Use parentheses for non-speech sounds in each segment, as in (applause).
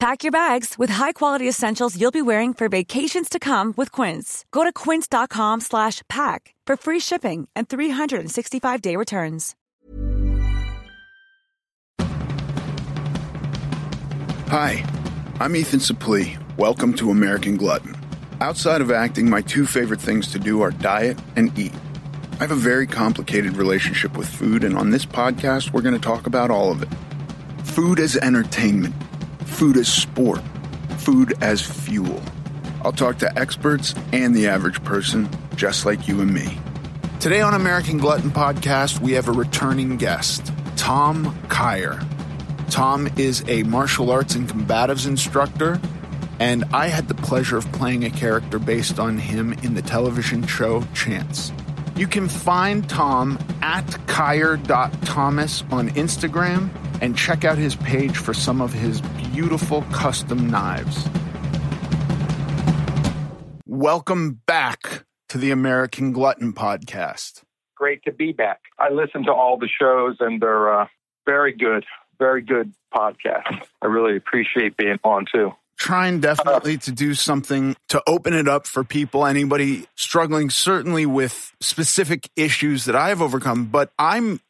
Pack your bags with high-quality essentials you'll be wearing for vacations to come with Quince. Go to quince.com slash pack for free shipping and 365-day returns. Hi, I'm Ethan Suplee. Welcome to American Glutton. Outside of acting, my two favorite things to do are diet and eat. I have a very complicated relationship with food, and on this podcast, we're going to talk about all of it. Food as entertainment, food as sport, food as fuel. I'll talk to experts and the average person, just like you and me. Today on American Glutton Podcast, we have a returning guest, Tom Kyer. Tom is a martial arts and combatives instructor, and I had the pleasure of playing a character based on him in the television show Chance. You can find Tom at Kyer.Thomas on Instagram and check out his page for some of his beautiful custom knives. Welcome back to the American Glutton Podcast. great to be back. I listen to all the shows, and they're uh, very good, very good podcast. I really appreciate being on too. Trying definitely to do something to open it up for people, anybody struggling, certainly with specific issues that I've overcome, but I'm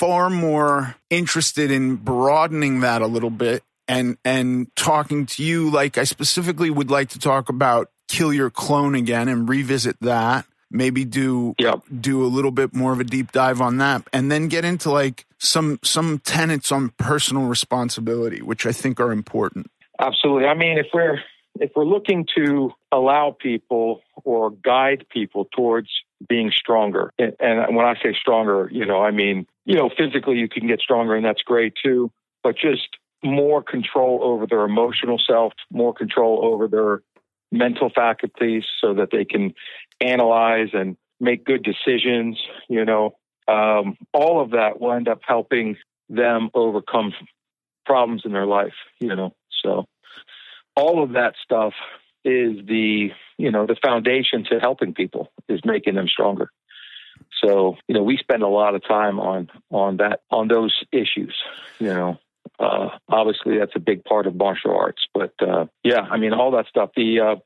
far more interested in broadening that a little bit and and talking to you like I specifically would like to talk about kill your clone again and revisit that maybe do Yep. do a little bit more of a deep dive on that and then get into like some some tenets on personal responsibility which I think are important Absolutely. I mean, if we're if we're looking to allow people or guide people towards being stronger, and, and when I say stronger, you know, I mean, you know, physically you can get stronger, and that's great too. But just more control over their emotional self, more control over their mental faculties, so that they can analyze and make good decisions. You know, um, all of that will end up helping them overcome problems in their life. You know, so all of that stuff is the you know the foundation to helping people is making them stronger so you know we spend a lot of time on on that on those issues you know. Uh obviously that's a big part of martial arts but uh yeah i mean all that stuff. The uh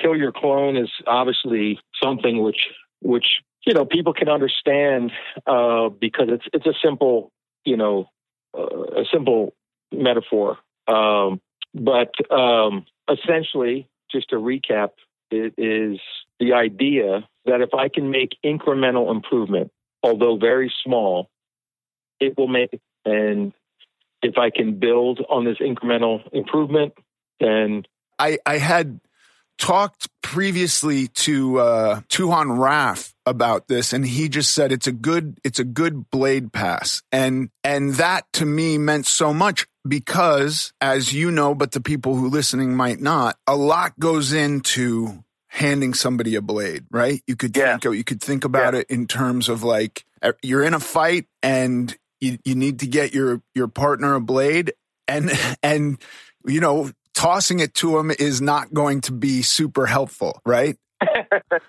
kill your clone is obviously something which which you know people can understand uh because it's it's a simple you know uh, a simple metaphor. Um but um, essentially, just to recap, it is the idea that if I can make incremental improvement, although very small, it will make, and if I can build on this incremental improvement, then I, I had talked previously to uh, Tuhon Raff about this, and he just said it's a good it's a good blade pass, and and that to me meant so much because, as you know, but the people who listening might not, a lot goes into handing somebody a blade, right? You could Yeah. think you could think about Yeah. it in terms of like you're in a fight and you, you need to get your your partner a blade, and (laughs) and you know tossing it to him is not going to be super helpful, right? (laughs)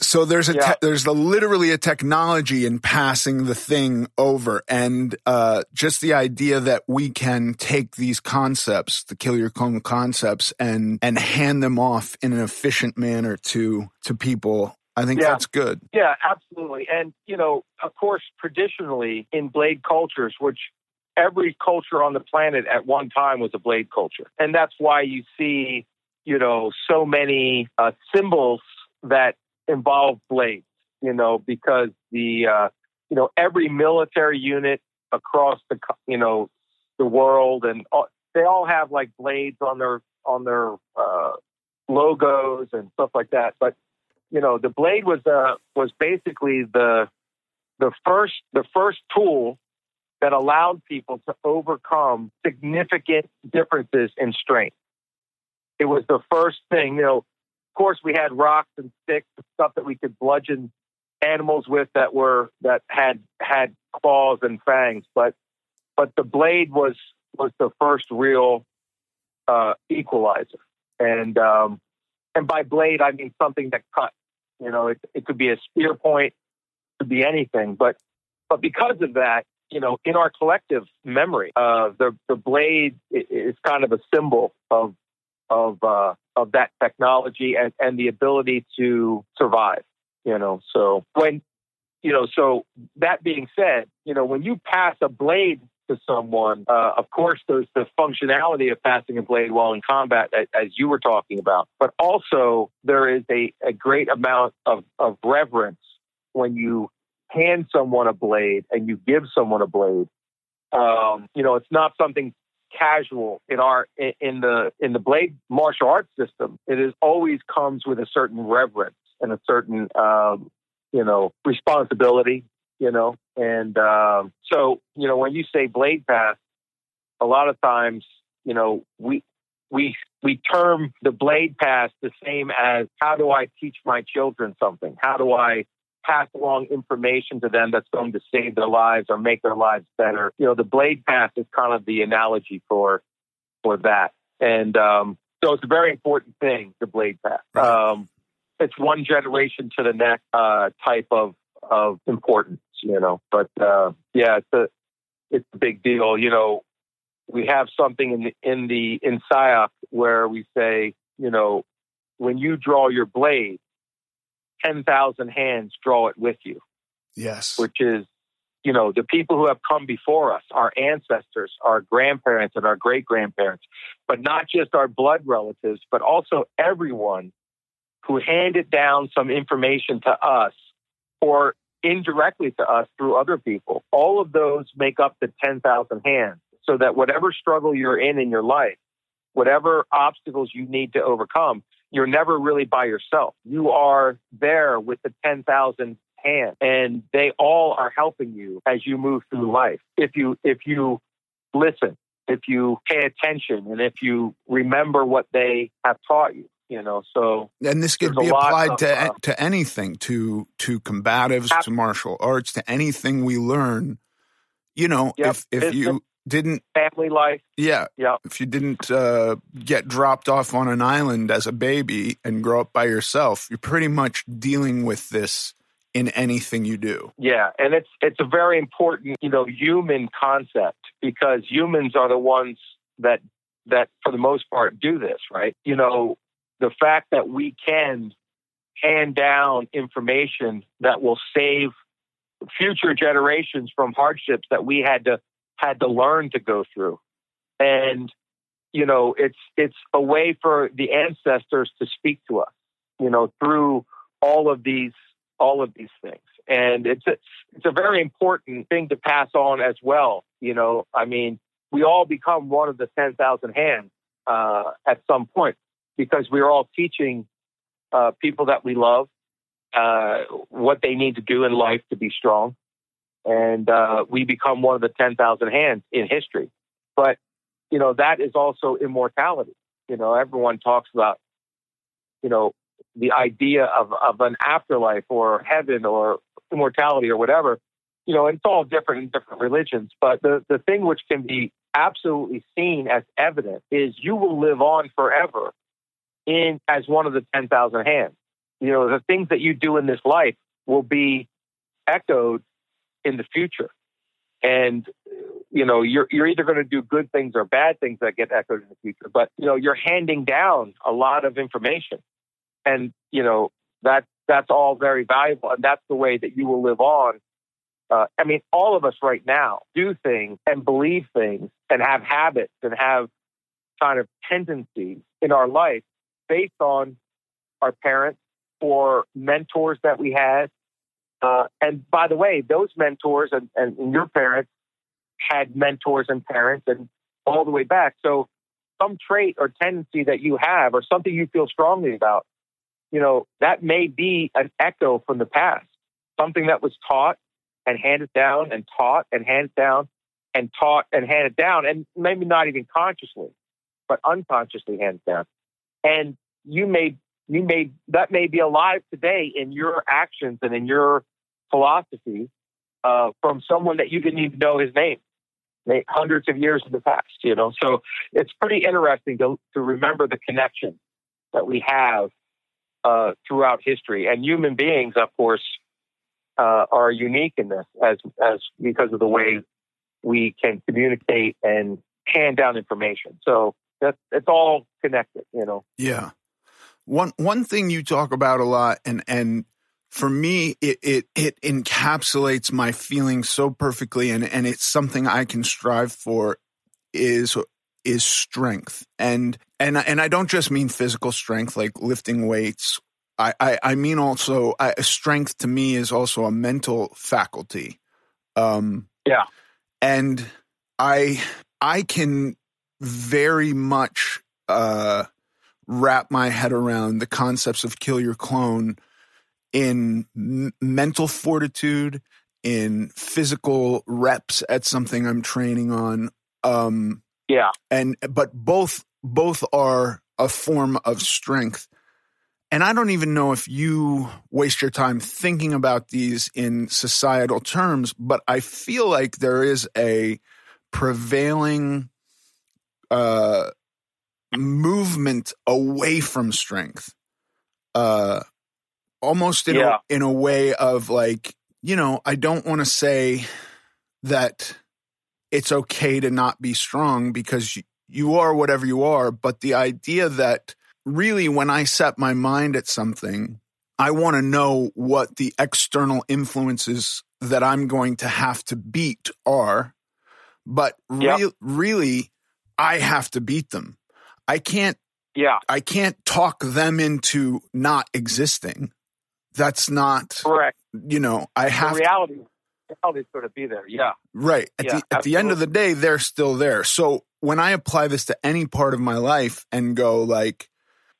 So there's a Yeah. te- there's a, literally a technology in passing the thing over, and uh, just the idea that we can take these concepts, the kill your clone concepts, and and hand them off in an efficient manner to to people. I think Yeah. that's good. Yeah, absolutely. And, you know, of course, traditionally in blade cultures, which every culture on the planet at one time was a blade culture. And that's why you see, you know, so many uh, symbols that involve blades, you know, because the, uh, you know, every military unit across the, you know, the world and all, they all have like blades on their, on their, uh, logos and stuff like that. But you know, the blade was uh, was basically the the first the first tool that allowed people to overcome significant differences in strength. It was the first thing, you know. Course, we had rocks and sticks and stuff that we could bludgeon animals with that were that had had claws and fangs, but but the blade was was the first real uh, equalizer, and um, and by blade I mean something that cut. You know, it, it could be a spear point, it could be anything, but but because of that, you know, in our collective memory, uh, the the blade is kind of a symbol of of uh, of that technology and, and the ability to survive. You know, so when you know, so that being said, you know, when you pass a blade to someone, uh, of course, there's the functionality of passing a blade while in combat, as you were talking about, but also there is a, a great amount of, of reverence when you hand someone a blade and you give someone a blade. Um, you know, it's not something casual in our in, the in the blade martial arts system. It is always comes with a certain reverence and a certain um, you know responsibility you know and um, so you know when you say blade pass a lot of times you know we we we term the blade pass the same as how do i teach my children something how do i pass along information to them that's going to save their lives or make their lives better you know the blade pass is kind of the analogy for for that and um, so it's a very important thing the blade pass um, it's one generation to the next uh, type of of importance, you know. But uh, yeah, it's a it's a big deal. You know, we have something in the in the in PSYOP where we say, you know, when you draw your blade, ten thousand hands draw it with you, Yes. which is you know the people who have come before us, our ancestors, our grandparents, and our great grandparents, but not just our blood relatives, but also everyone who handed down some information to us or indirectly to us through other people. All of those make up the 10,000 hands so that whatever struggle you're in in your life, whatever obstacles you need to overcome, you're never really by yourself. You are there with the 10,000 hands and they all are helping you as you move through life. If you if you listen, if you pay attention and if you remember what they have taught you, you know. So and this could be applied of, to uh, to anything, to to combatives, to martial arts, to anything we learn. You know, Yep. if if you didn't, family life, yeah, yeah. if you didn't uh, get dropped off on an island as a baby and grow up by yourself, you're pretty much dealing with this in anything you do. Yeah, and it's it's a very important, you know, human concept because humans are the ones that that for the most part do this, right? You know, the fact that we can hand down information that will save future generations from hardships that we had to had to learn to go through. And you know, it's it's a way for the ancestors to speak to us, you know, through all of these all of these things. And it's a, it's a very important thing to pass on as well. You know, I mean, we all become one of the 10,000 hands uh, at some point because we're all teaching uh, people that we love uh, what they need to do in life to be strong. And uh, we become one of the 10,000 hands in history. But, you know, that is also immortality. You know, everyone talks about, you know, the idea of, of an afterlife or heaven or immortality or whatever, you know, it's all different in different religions. But the, the thing which can be absolutely seen as evident is you will live on forever in as one of the 10,000 hands. you know, the things that you do in this life will be echoed in the future. And you know, you're you're either going to do good things or bad things that get echoed in the future. But you know, you're handing down a lot of information, and you know that that's all very valuable, and that's the way that you will live on. Uh, I mean, all of us right now do things and believe things and have habits and have kind of tendencies in our life based on our parents or mentors that we had. Uh, and by the way, those mentors and, and your parents had mentors and parents and all the way back. So some trait or tendency that you have or something you feel strongly about, you know, that may be an echo from the past, something that was taught and handed down and taught and handed down and taught and handed down, and maybe not even consciously, but unconsciously handed down. And you may you may that may be alive today in your actions and in your philosophy uh, from someone that you didn't even know his name hundreds of years in the past you know? So it's pretty interesting to, to remember the connection that we have uh, throughout history. And human beings of course uh, are unique in this as as because of the way we can communicate and hand down information. So that's it's all connected you know? Yeah one one thing you talk about a lot, and and for me, it it it encapsulates my feelings so perfectly, and and it's something I can strive for. Is is strength, and and and I don't just mean physical strength, like lifting weights. I I, I mean also I, strength to me is also a mental faculty. Um, yeah, and I I can very much uh wrap my head around the concepts of kill your clone in m- mental fortitude, in physical reps at something I'm training on. Um, yeah, and but both both are a form of strength. And I don't even know if you waste your time thinking about these in societal terms, but I feel like there is a prevailing uh, movement away from strength. Uh almost in yeah. a, in a way of like, you know, I don't want to say that it's okay to not be strong because you, you are whatever you are, but the idea that really when I set my mind at something, I want to know what the external influences that I'm going to have to beat are, but yep. re- really I have to beat them. I can't yeah. I can't talk them into not existing. That's not correct. You know, I have the reality. Reality sort of be there. Yeah. Right. At yeah, the at the end of the day, they're still there. So when I apply this to any part of my life and go like,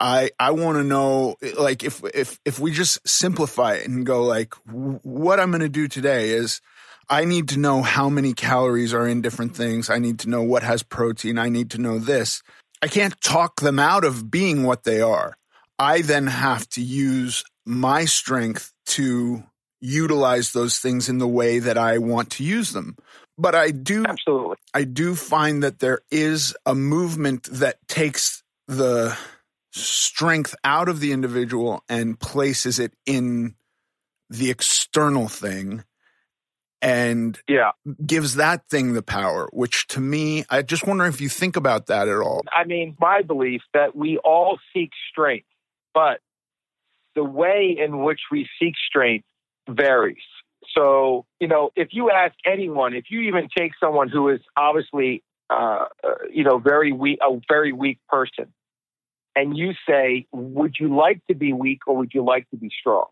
I I want to know like if if if we just simplify it and go like, what I'm going to do today is. I need to know how many calories are in different things. I need to know what has protein. I need to know this. I can't talk them out of being what they are. I then have to use my strength to utilize those things in the way that I want to use them. But I do Absolutely. I do find that there is a movement that takes the strength out of the individual and places it in the external thing and yeah. gives that thing the power, which to me, I just wonder if you think about that at all. I mean, my belief that we all seek strength, but the way in which we seek strength varies. So, you know, if you ask anyone, if you even take someone who is obviously, uh, uh you know, very weak, a very weak person, and you say, would you like to be weak or would you like to be strong?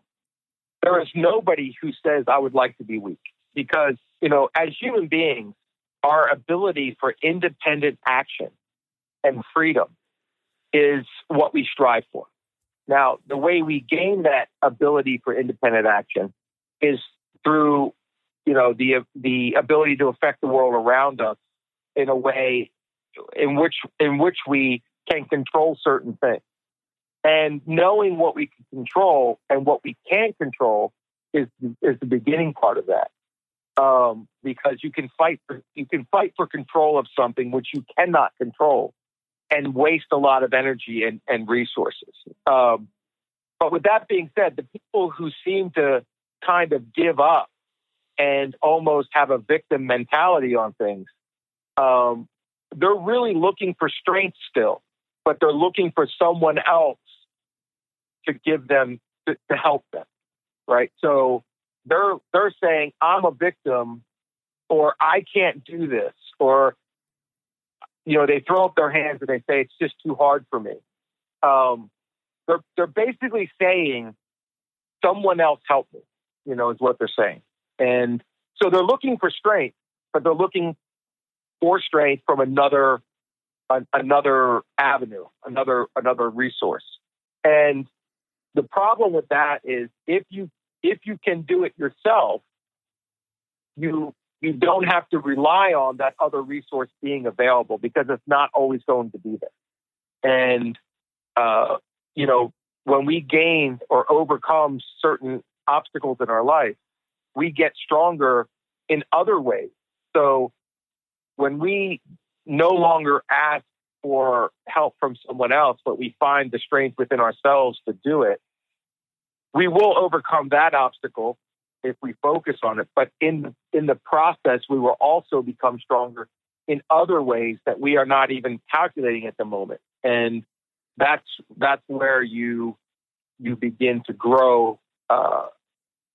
There is nobody who says, I would like to be weak because, you know, as human beings, our ability for independent action and freedom is what we strive for. Now, the way we gain that ability for independent action is through, you know, the the ability to affect the world around us in a way in which in which we can control certain things. And knowing what we can control and what we can't control is is the beginning part of that um, because you can fight for you can fight for control of something which you cannot control and waste a lot of energy and, and resources. Um, But with that being said, the people who seem to kind of give up and almost have a victim mentality on things, um, they're really looking for strength still, but they're looking for someone else to give them to, to help them, right? So they're they're saying I'm a victim, or I can't do this, or you know they throw up their hands and they say it's just too hard for me. Um, they're they're basically saying someone else help me. You know, is what they're saying, and so they're looking for strength, but they're looking for strength from another another avenue, another another resource. And the problem with that is if you if you can do it yourself, you you don't have to rely on that other resource being available because it's not always going to be there. And uh, you know, when we gain or overcome certain obstacles in our life, we get stronger in other ways. So when we no longer ask for help from someone else, but we find the strength within ourselves to do it, we will overcome that obstacle if we focus on it. But in in the process, we will also become stronger in other ways that we are not even calculating at the moment. And that's that's where you you begin to grow uh,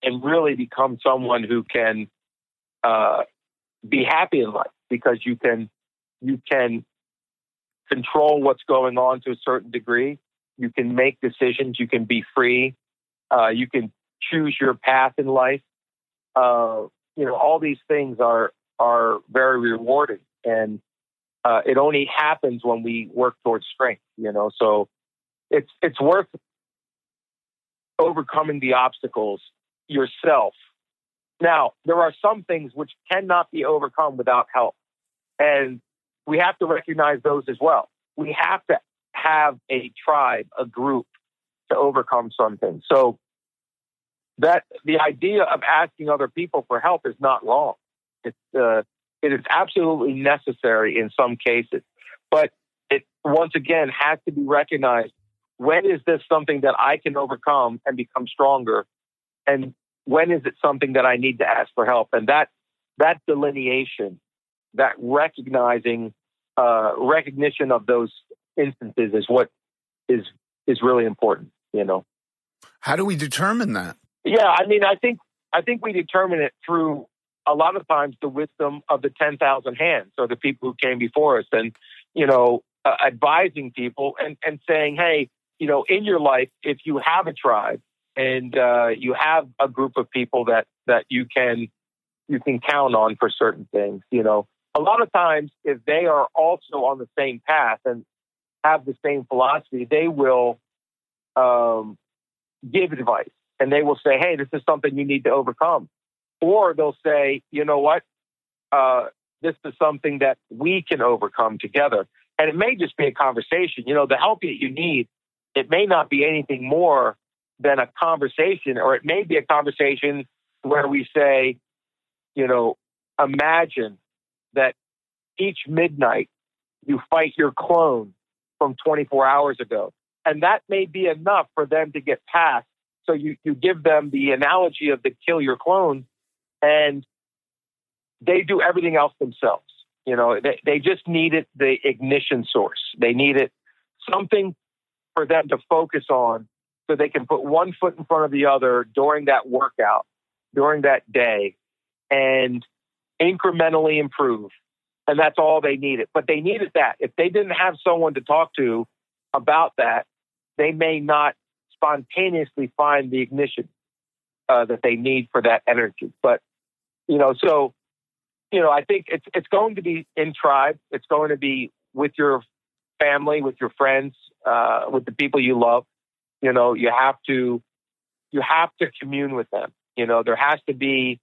and really become someone who can uh, be happy in life because you can you can control what's going on to a certain degree. You can make decisions. You can be free. Uh, you can choose your path in life. Uh, you know, all these things are are very rewarding, and uh, it only happens when we work towards strength. You know, so it's it's worth overcoming the obstacles yourself. Now, there are some things which cannot be overcome without help. And we have to recognize those as well. We have to have a tribe, a group to overcome something. So that the idea of asking other people for help is not wrong. It's, uh, it is absolutely necessary in some cases, but it once again has to be recognized. When is this something that I can overcome and become stronger? And when is it something that I need to ask for help? And that that delineation, that recognizing uh, recognition of those instances is what is is really important. You know. How do we determine that? Yeah, I mean, I think I think we determine it through a lot of times the wisdom of the ten thousand hands, or the people who came before us, and you know, uh, advising people and and saying, hey, you know, in your life, if you have a tribe and uh, you have a group of people that that you can you can count on for certain things, you know, a lot of times if they are also on the same path and have the same philosophy, they will um, give advice and they will say, "Hey, this is something you need to overcome," or they'll say, "You know what? Uh, this is something that we can overcome together." And it may just be a conversation. You know, the help that you need, it may not be anything more than a conversation, or it may be a conversation where we say, you know, imagine that each midnight you fight your clone from 24 hours ago. And that may be enough for them to get past. So you, you give them the analogy of the kill your clone and they do everything else themselves. You know, they, they just needed the ignition source. They needed something for them to focus on so they can put one foot in front of the other during that workout, during that day, and incrementally improve. And that's all they needed. But they needed that. If they didn't have someone to talk to about that, they may not spontaneously find the ignition uh, that they need for that energy. But, you know, so, you know, I think it's, it's going to be in tribe. It's going to be with your family, with your friends, uh, with the people you love. You know, you have to, you have to commune with them. You know, there has to be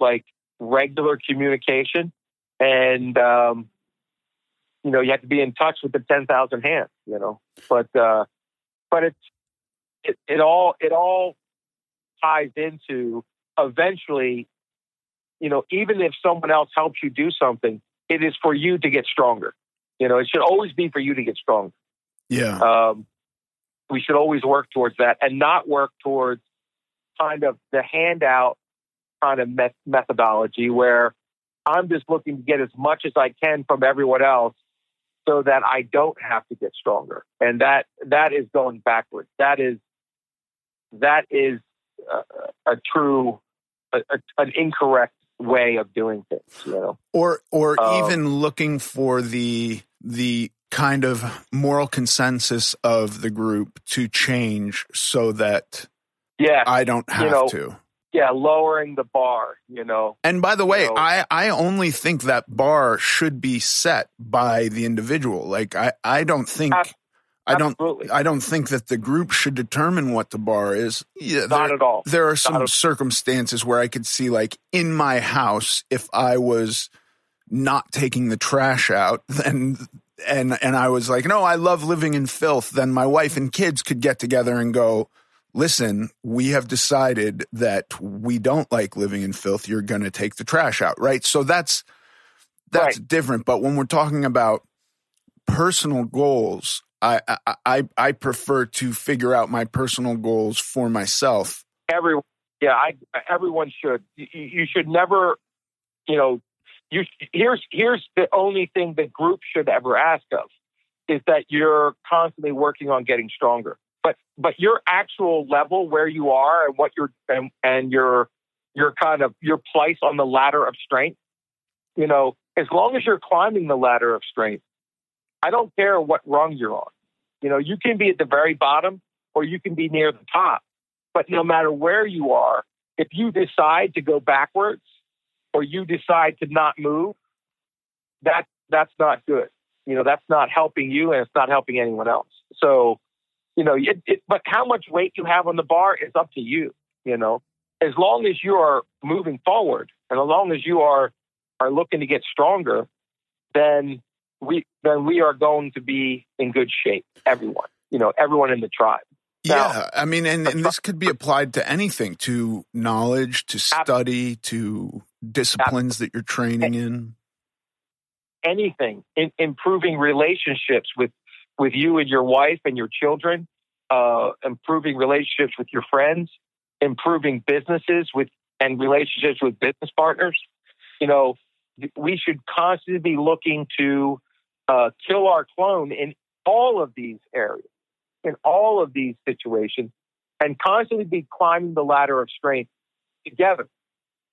like regular communication, and um, you know you have to be in touch with the ten thousand hands. You know, but uh, but it's it, it all it all ties into eventually. You know, even if someone else helps you do something, it is for you to get stronger. You know, it should always be for you to get stronger. Yeah. Um, we should always work towards that and not work towards kind of the handout kind of met- methodology where I'm just looking to get as much as I can from everyone else so that I don't have to get stronger. And that that is going backwards. That is that is a, a true a, a, an incorrect way of doing things, you know. Or or um, even looking for the the kind of moral consensus of the group to change so that yeah, I don't have you know, to. Yeah, lowering the bar, you know. And by the way, you know, I, I only think that bar should be set by the individual. Like I, I don't think I don't absolutely. I don't think that the group should determine what the bar is. Yeah, not there, at all. there are some Not circumstances where I could see like in my house if I was not taking the trash out (laughs) then and and I was like, "No, I love living in filth." Then my wife and kids could get together and go, "Listen, we have decided that we don't like living in filth. You're going to take the trash out." Right? So that's that's different, but when we're talking about personal goals, I, I I I prefer to figure out my personal goals for myself. Everyone, yeah, I, everyone should. You, you should never, you know, you here's here's the only thing the group should ever ask of is that you're constantly working on getting stronger. But but your actual level where you are and what you're and, and your your kind of your place on the ladder of strength, you know, as long as you're climbing the ladder of strength, I don't care what rung you're on. You know, you can be at the very bottom or you can be near the top. But no matter where you are, if you decide to go backwards or you decide to not move, that that's not good. You know, that's not helping you and it's not helping anyone else. So, you know, it, it, but how much weight you have on the bar is up to you. You know, as long as you are moving forward and as long as you are are looking to get stronger, then we then we are going to be in good shape. Everyone, you know, everyone in the tribe. Yeah, I mean, and, and this could be applied to anything, to knowledge, to study, to disciplines that you're training in. anything in, improving relationships with with you and your wife and your children uh, improving relationships with your friends improving businesses with and relationships with business partners. You know we should constantly be looking to uh, kill our clone in all of these areas in all of these situations and constantly be climbing the ladder of strength together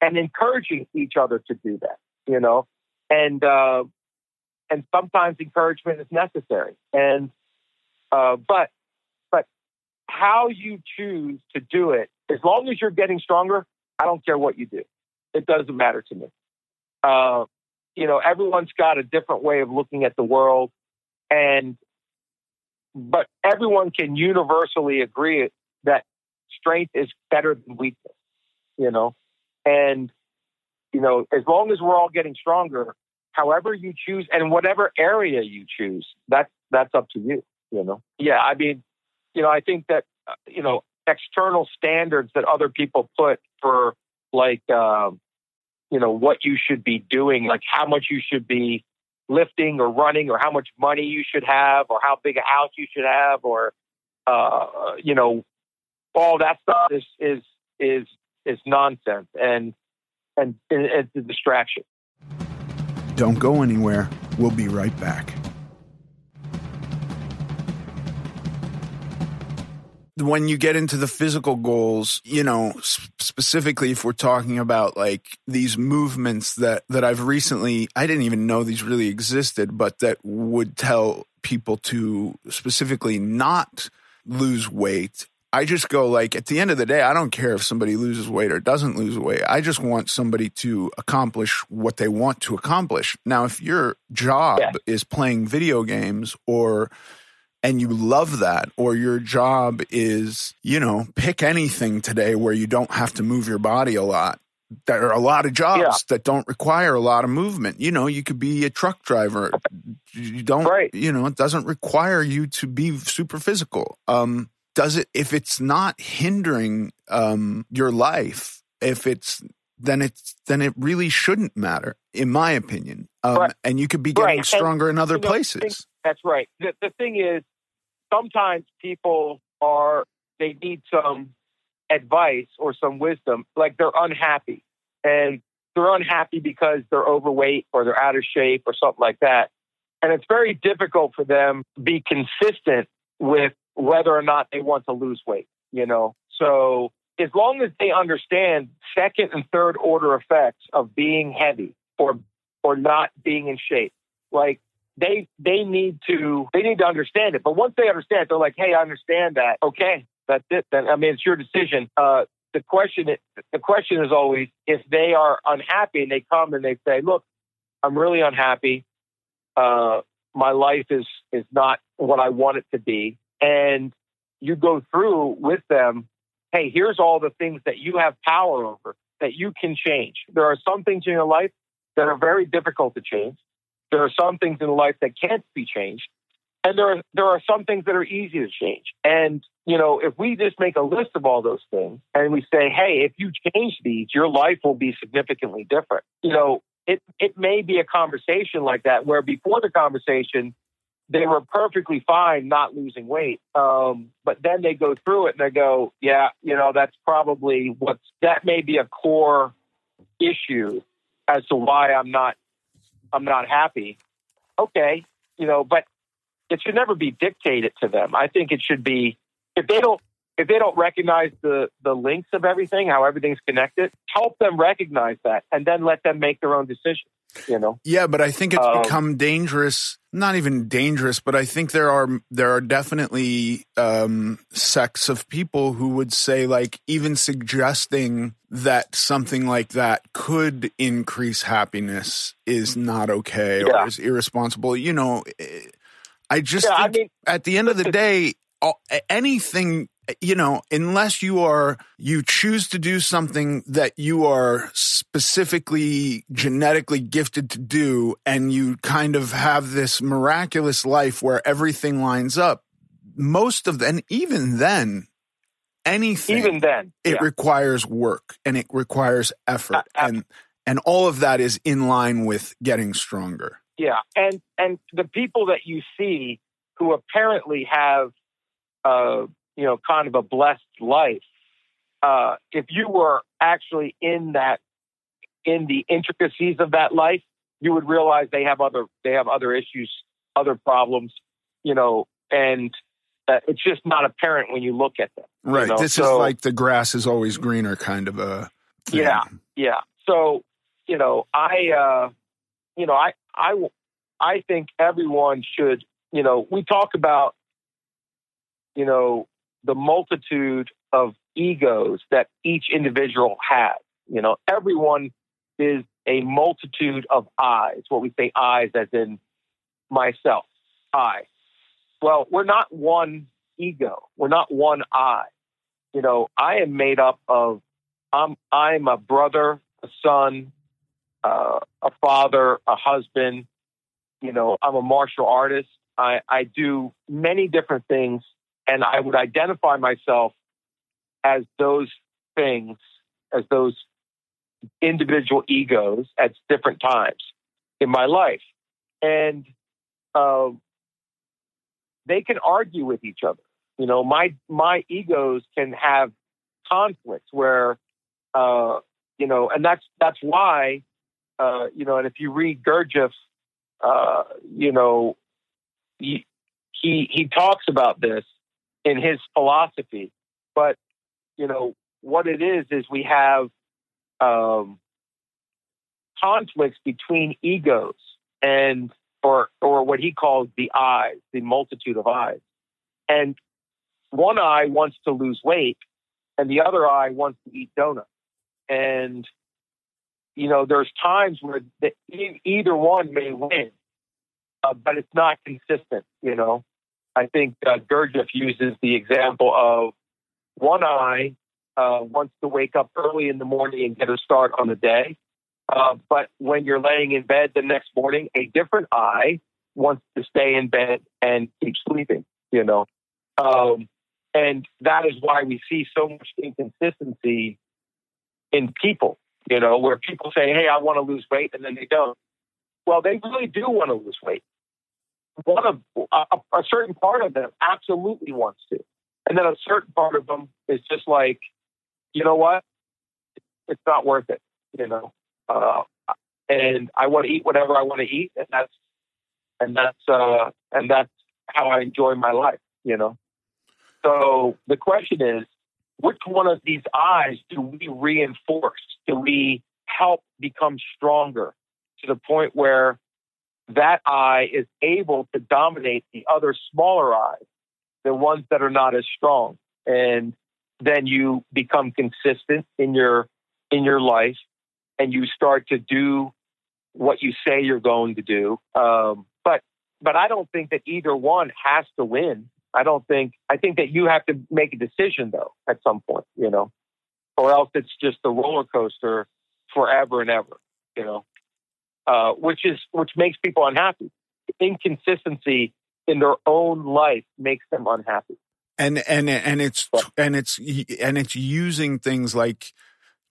and encouraging each other to do that you know? And uh, and sometimes encouragement is necessary. And uh, but but how you choose to do it, as long as you're getting stronger, I don't care what you do. It doesn't matter to me. Uh, you know, everyone's got a different way of looking at the world, and but everyone can universally agree that strength is better than weakness. You know, and you know, as long as we're all getting stronger, however you choose and whatever area you choose, that's that's up to you. You know, yeah. I mean, you know, I think that uh, you know external standards that other people put for like um, you know what you should be doing, like how much you should be lifting or running, or how much money you should have, or how big a house you should have, or uh, you know, all that stuff is is is is nonsense and and it's a distraction. Don't go anywhere. We'll be right back. When you get into the physical goals, you know, specifically if we're talking about like these movements that that I've recently I didn't even know these really existed, but that would tell people to specifically not lose weight I just go like at the end of the day, I don't care if somebody loses weight or doesn't lose weight. I just want somebody to accomplish what they want to accomplish. Now, if your job Yeah. is playing video games or and you love that or your job is, you know, pick anything today where you don't have to move your body a lot. There are a lot of jobs Yeah. that don't require a lot of movement. You know, you could be a truck driver. You don't, Right. you know, it doesn't require you to be super physical. Um, does it if it's not hindering um, your life if it's then it's then it really shouldn't matter in my opinion um, Right. and you could be getting Right. And, stronger in other you know, places That's right. The, the thing is, sometimes people are they need some advice or some wisdom, like they're unhappy and they're unhappy because they're overweight or they're out of shape or something like that. And it's very difficult for them to be consistent with whether or not they want to lose weight, you know? So as long as they understand second and third order effects of being heavy or or not being in shape, like they they need to they need to understand it. But once they understand it, they're like, hey, I understand that. Okay, that's it. Then I mean, it's your decision. Uh, the question the question is always if they are unhappy and they come and they say, look, I'm really unhappy. Uh, my life is is not what I want it to be, and you go through with them. Hey, here's all the things that you have power over that you can change. There are some things in your life that are very difficult to change. There are some things in life that can't be changed. And there are, there are some things that are easy to change. And, you know, if we just make a list of all those things and we say, hey, if you change these, your life will be significantly different. You know, it, it may be a conversation like that where before the conversation, they were perfectly fine not losing weight. Um, but then they go through it and they go, yeah, you know, that's probably what's, that may be a core issue as to why I'm not I'm not happy. Okay, you know, but it should never be dictated to them. I think it should be if they don't if they don't recognize the the links of everything, how everything's connected, help them recognize that, and then let them make their own decision. You know. Yeah, but I think it's um, become dangerous. Not even dangerous, but I think there are there are definitely um, sects of people who would say like even suggesting that something like that could increase happiness is not okay yeah. or is irresponsible. You know, eh, I just yeah, I mean, at the end of the day, anything you know, unless you are, you choose to do something that you are specifically genetically gifted to do, and you kind of have this miraculous life where everything lines up, most of them, even then, anything, even then, it yeah. requires work and it requires effort. Uh, and, and all of that is in line with getting stronger. Yeah. And, and the people that you see who apparently have, uh, you know, kind of a blessed life. Uh, if you were actually in that, in the intricacies of that life, you would realize they have other, they have other issues, other problems, you know, and uh, it's just not apparent when you look at them. Right. You know? This so, is like the grass is always greener kind of a. Thing. Yeah. Yeah. So, you know, I, uh, you know, I, I, I think everyone should, you know, we talk about, you know, the multitude of egos that each individual has. You know, everyone is a multitude of eyes. What we say eyes as in myself, I. Well, we're not one ego. We're not one I. You know, I am made up of I'm I'm a brother, a son, uh, a father, a husband. You know, I'm a martial artist. I, I do many different things and I would identify myself as those things, as those individual egos at different times in my life. And uh, they can argue with each other. You know, my my egos can have conflicts where, uh, you know, and that's that's why, uh, you know, and if you read Gurdjieff, uh, you know, he, he he talks about this in his philosophy. But, you know, what it is, is we have um, conflicts between egos and, or, or what he calls the eyes, the multitude of eyes. And one eye wants to lose weight and the other eye wants to eat donuts. And, you know, there's times where the, either one may win, uh, but it's not consistent, you know. I think uh, Gurdjieff uses the example of one eye uh, wants to wake up early in the morning and get a start on the day. Uh, but when you're laying in bed the next morning, a different eye wants to stay in bed and keep sleeping, you know. Um, and that is why we see so much inconsistency in people, you know, where people say, hey, I want to lose weight, and then they don't. Well, they really do want to lose weight one of a, a certain part of them absolutely wants to. And then a certain part of them is just like, you know what? It's not worth it, you know. Uh, and I want to eat whatever I want to eat, and that's and that's uh, and that's how I enjoy my life, you know. So the question is, which one of these eyes do we reinforce? Do we help become stronger to the point where that eye is able to dominate the other smaller eyes, the ones that are not as strong, and then you become consistent in your in your life, and you start to do what you say you're going to do. Um, but but I don't think that either one has to win. I don't think I think that you have to make a decision though at some point, you know, or else it's just a roller coaster forever and ever, you know, uh, which is which makes people unhappy. Inconsistency in their own life makes them unhappy. And and and it's and it's and it's using things like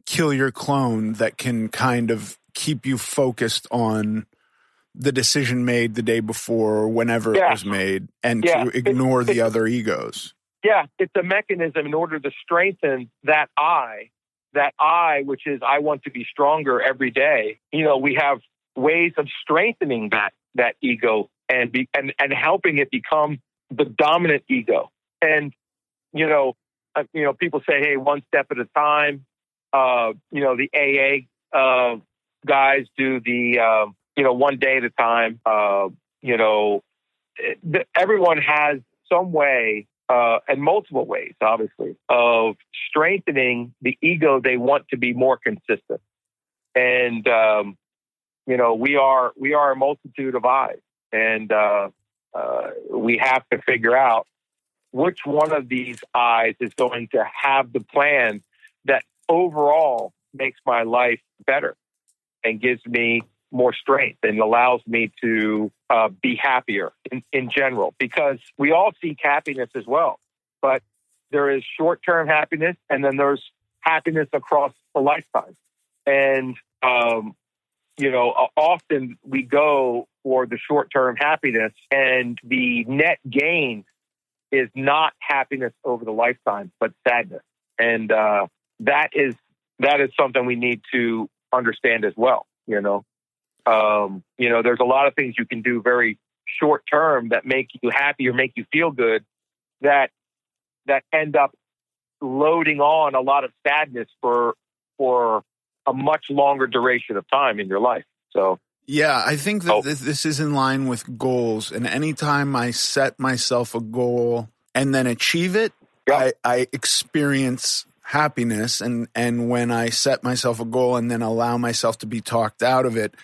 kill your clone that can kind of keep you focused on the decision made the day before or whenever yeah. it was made and yeah. to ignore it's, the it's, other egos. Yeah, it's a mechanism in order to strengthen that I, that I, which is I want to be stronger every day. You know, we have ways of strengthening that that ego and be and, and helping it become the dominant ego. And you know, uh, you know, people say, "Hey, one step at a time." Uh, you know, the AA uh, guys do the um, you know, one day at a time. Uh, you know, everyone has some way, uh, and multiple ways, obviously, of strengthening the ego they want to be more consistent. And um, you know, we are we are a multitude of eyes, and uh, uh, we have to figure out which one of these eyes is going to have the plan that overall makes my life better and gives me more strength and allows me to uh, be happier in, in general because we all seek happiness as well. But there is short term happiness and then there's happiness across a lifetime. And, um, you know, often we go for the short term happiness and the net gain is not happiness over the lifetime, but sadness. And uh, that is that is something we need to understand as well. You know, um, you know, there's a lot of things you can do very short term that make you happy or make you feel good that that end up loading on a lot of sadness for for a much longer duration of time in your life. So yeah, I think that oh. this, this is in line with goals. And anytime I set myself a goal and then achieve it, I, I experience happiness. And and when I set myself a goal and then allow myself to be talked out of it,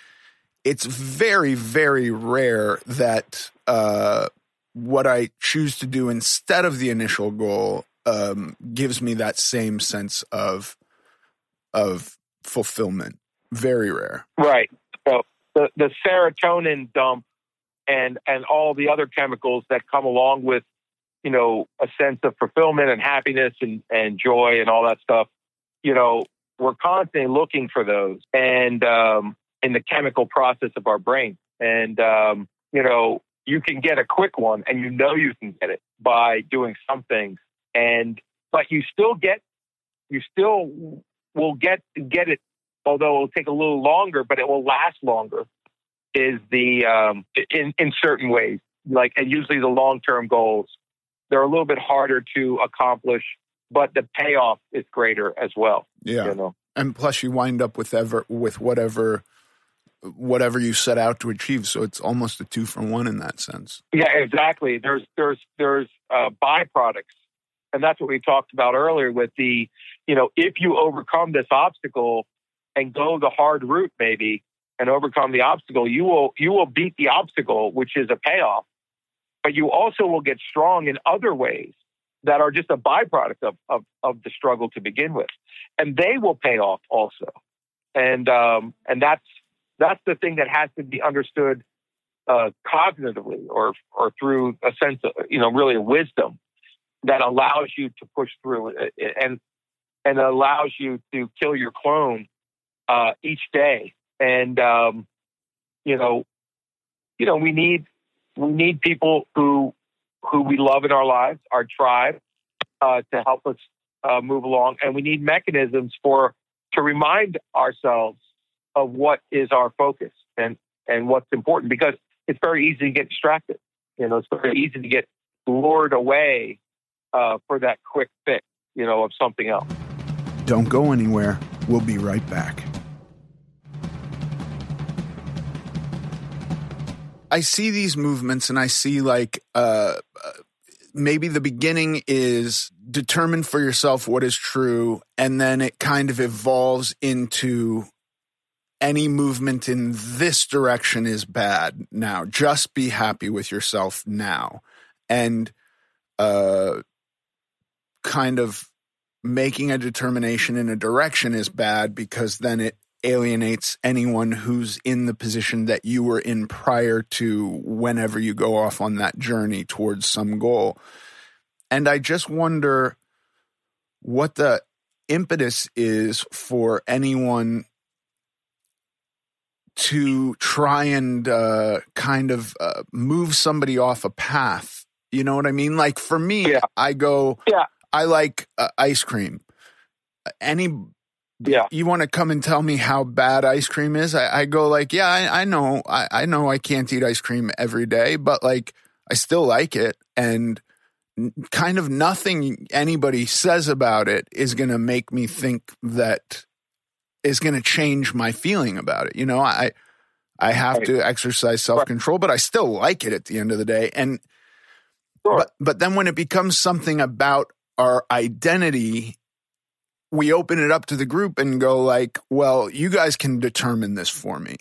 it's very, very rare that uh, what I choose to do instead of the initial goal um, gives me that same sense of of fulfillment. Very rare. Right. So the the serotonin dump and and all the other chemicals that come along with you know a sense of fulfillment and happiness and and joy and all that stuff. You know, we're constantly looking for those, and um, in the chemical process of our brain. And, um, you know, you can get a quick one and you know you can get it by doing some things. And, but you still get, you still will get, get it, although it'll take a little longer, but it will last longer is the, um, in, in certain ways, like, and usually the long-term goals, they're a little bit harder to accomplish, but the payoff is greater as well. Yeah. You know? And plus you wind up with ever, with whatever, whatever you set out to achieve. So it's almost a two for one in that sense. Yeah, exactly. There's there's there's uh, byproducts, and that's what we talked about earlier with the, you know, if you overcome this obstacle and go the hard route, maybe, and overcome the obstacle, you will you will beat the obstacle, which is a payoff. But you also will get strong in other ways that are just a byproduct of, of, of the struggle to begin with. And they will pay off also. And um, and that's that's the thing that has to be understood uh, cognitively or or through a sense of you know really wisdom that allows you to push through and and allows you to kill your clone uh, each day and um, you know you know we need we need people who who we love in our lives our tribe uh, to help us uh, move along, and we need mechanisms for to remind ourselves of what is our focus and and what's important because it's very easy to get distracted. You know, it's very easy to get lured away uh, for that quick fix. You know, of something else. Don't go anywhere. We'll be right back. I see these movements and I see like uh, uh, maybe the beginning is determine for yourself what is true, and then it kind of evolves into any movement in this direction is bad now. Just be happy with yourself now. And uh, kind of making a determination in a direction is bad because then it alienates anyone who's in the position that you were in prior to whenever you go off on that journey towards some goal. And I just wonder what the impetus is for anyone to try and uh, kind of uh, move somebody off a path. You know what I mean? Like for me, yeah. I go, yeah. I like uh, ice cream. Any yeah you want to come and tell me how bad ice cream is i, I go like yeah i, I know I, I know i can't eat ice cream every day but like i still like it and kind of nothing anybody says about it is going to make me think that is going to change my feeling about it you know i i have right. to exercise self-control but i still like it at the end of the day and sure. but but then when it becomes something about our identity we open it up to the group and go like, well, you guys can determine this for me.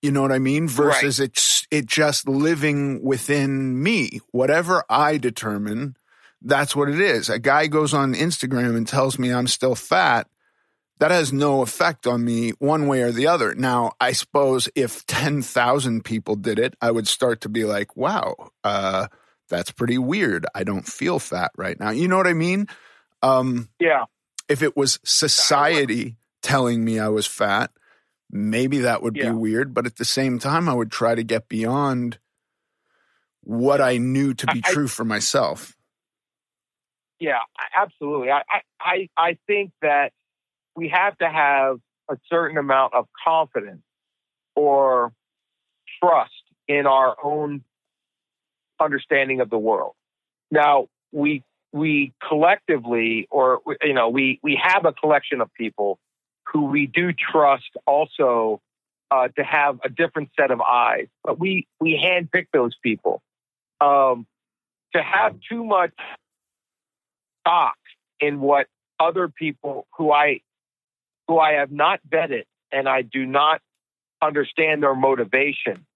You know what I mean? Versus right. it's it just living within me. Whatever I determine, that's what it is. A guy goes on Instagram and tells me I'm still fat. That has no effect on me one way or the other. Now, I suppose if 10,000 people did it, I would start to be like, wow, uh, that's pretty weird. I don't feel fat right now. You know what I mean? Um, yeah. If it was society telling me I was fat, maybe that would yeah. be weird. But at the same time, I would try to get beyond what I knew to be I, true for myself. Yeah, absolutely. I, I, I think that we have to have a certain amount of confidence or trust in our own understanding of the world. Now, we we collectively, or you know, we we have a collection of people who we do trust also uh, to have a different set of eyes, but we we handpick those people. Um, to have too much stock in what other people who I who I have not vetted and I do not understand their motivation.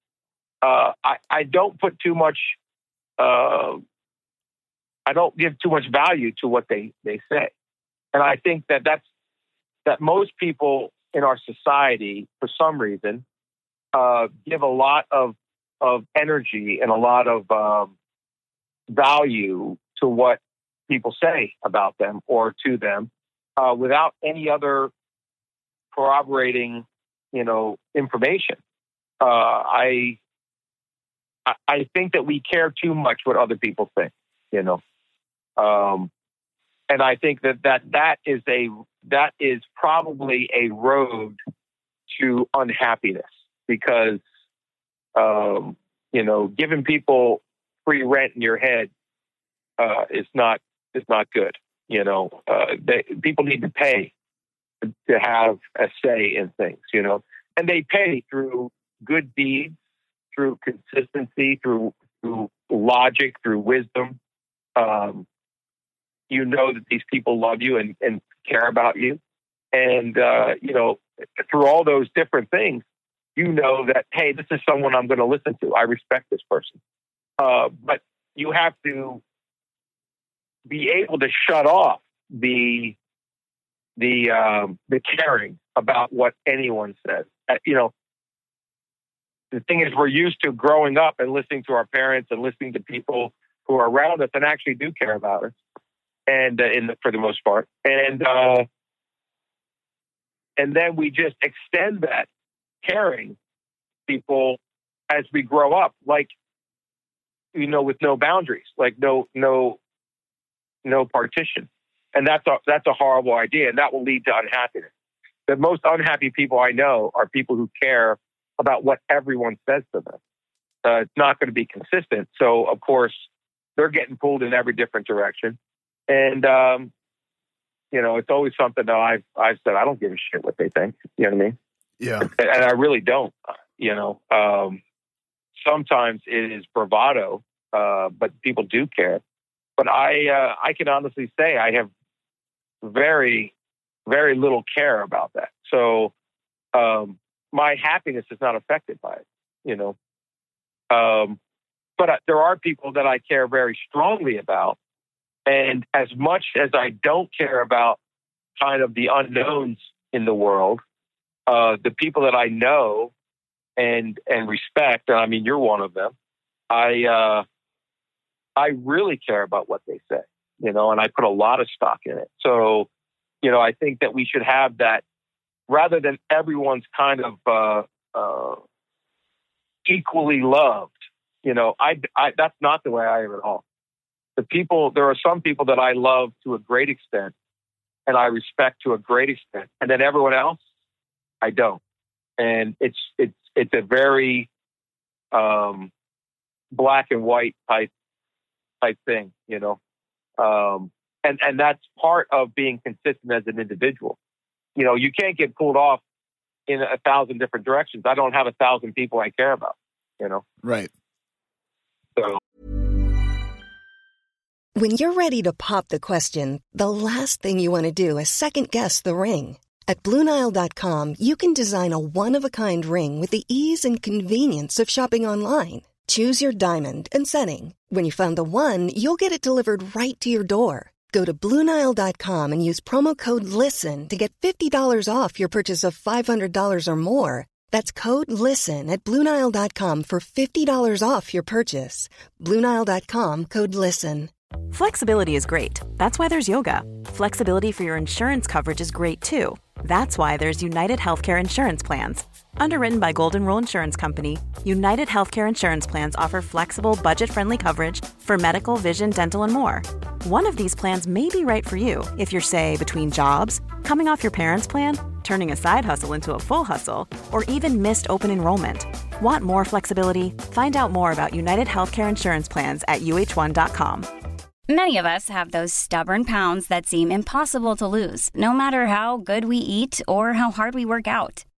Uh, I, I don't put too much uh, I don't give too much value to what they, they say. And I think that that's that most people in our society, for some reason, uh, give a lot of of energy and a lot of um, value to what people say about them or to them, uh, without any other corroborating, you know, information. Uh, I I think that we care too much what other people think. You know. Um, and I think that, that that is a that is probably a road to unhappiness because um, you know giving people free rent in your head uh, is not is not good. You know, uh, they, people need to pay to have a say in things. You know, and they pay through good deeds, through consistency, through through logic, through wisdom. Um, you know that these people love you and, and care about you. And, uh, you know, through all those different things, you know that, hey, this is someone I'm going to listen to. I respect this person. Uh, but you have to be able to shut off the the um, the caring about what anyone says. Uh, you know, the thing is, we're used to growing up and listening to our parents and listening to people who are around us and actually do care about us and uh, in the, for the most part, and uh, and then we just extend that caring people as we grow up, like you know, with no boundaries, like no no no partition. And that's a, that's a horrible idea, and that will lead to unhappiness. The most unhappy people I know are people who care about what everyone says to them. Uh, it's not going to be consistent. So, of course, they're getting pulled in every different direction. And, um, you know, it's always something that I've, I've said, I don't give a shit what they think. You know what I mean? Yeah. And, and I really don't, you know. Um, sometimes it is bravado, uh, but people do care. But I, uh, I can honestly say I have very, very little care about that. So um, my happiness is not affected by it, you know. Um, but uh, there are people that I care very strongly about. And as much as I don't care about kind of the unknowns in the world, uh, the people that I know and and respect, and I mean you're one of them. I uh, I really care about what they say, you know, and I put a lot of stock in it. So, you know, I think that we should have that rather than everyone's kind of uh, uh, equally loved. You know, I, I that's not the way I am at all. The people, there are some people that I love to a great extent, and I respect to a great extent, and then everyone else, I don't. And it's it's it's a very um, black and white type type thing, you know. Um, and and that's part of being consistent as an individual. You know, you can't get pulled off in a thousand different directions. I don't have a thousand people I care about. You know, right. So. When you're ready to pop the question, the last thing you want to do is second guess the ring. At BlueNile.com, you can design a one of a kind ring with the ease and convenience of shopping online. Choose your diamond and setting. When you find the one, you'll get it delivered right to your door. Go to Bluenile.com and use promo code LISTEN to get $50 off your purchase of $500 or more. That's code LISTEN at Bluenile.com for $50 off your purchase. Bluenile.com code LISTEN. Flexibility is great. That's why there's yoga. Flexibility for your insurance coverage is great too. That's why there's United Healthcare Insurance Plans. Underwritten by Golden Rule Insurance Company, United Healthcare Insurance Plans offer flexible, budget friendly coverage for medical, vision, dental, and more. One of these plans may be right for you if you're, say, between jobs, coming off your parents' plan, turning a side hustle into a full hustle, or even missed open enrollment. Want more flexibility? Find out more about United Healthcare Insurance Plans at uhone.com. Many of us have those stubborn pounds that seem impossible to lose, no matter how good we eat or how hard we work out.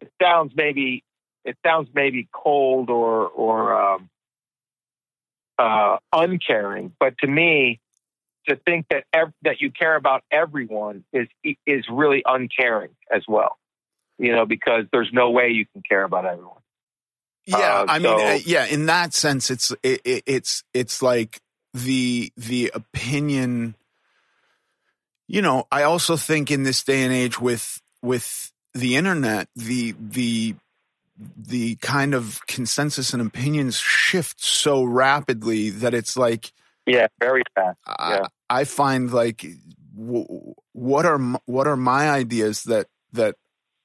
it sounds maybe, it sounds maybe cold or, or, um, uh, uncaring, but to me, to think that ev- that you care about everyone is is really uncaring as well. You know, because there's no way you can care about everyone. Yeah, Uh, I mean, uh, yeah. In that sense, it's it, it, it's it's like the the opinion. You know, I also think in this day and age with with the internet, the the the kind of consensus and opinions shift so rapidly that it's like Yeah, very fast. Yeah. I, I find like w- what are m- what are my ideas that that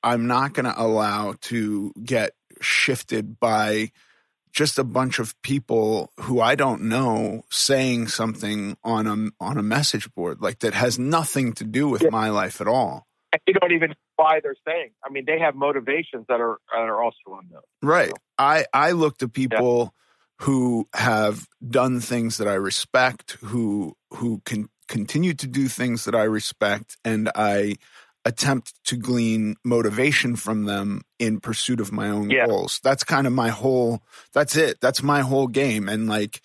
I'm not going to allow to get shifted by just a bunch of people who I don't know saying something on a on a message board like that has nothing to do with Yeah. my life at all. And you don't even know why they're saying. I mean, they have motivations that are that are also unknown. Right. So- I I look to people who have done things that I respect, who who can continue to do things that I respect, and I attempt to glean motivation from them in pursuit of my own Yeah. goals. That's kind of my whole. That's it. That's my whole game. And like,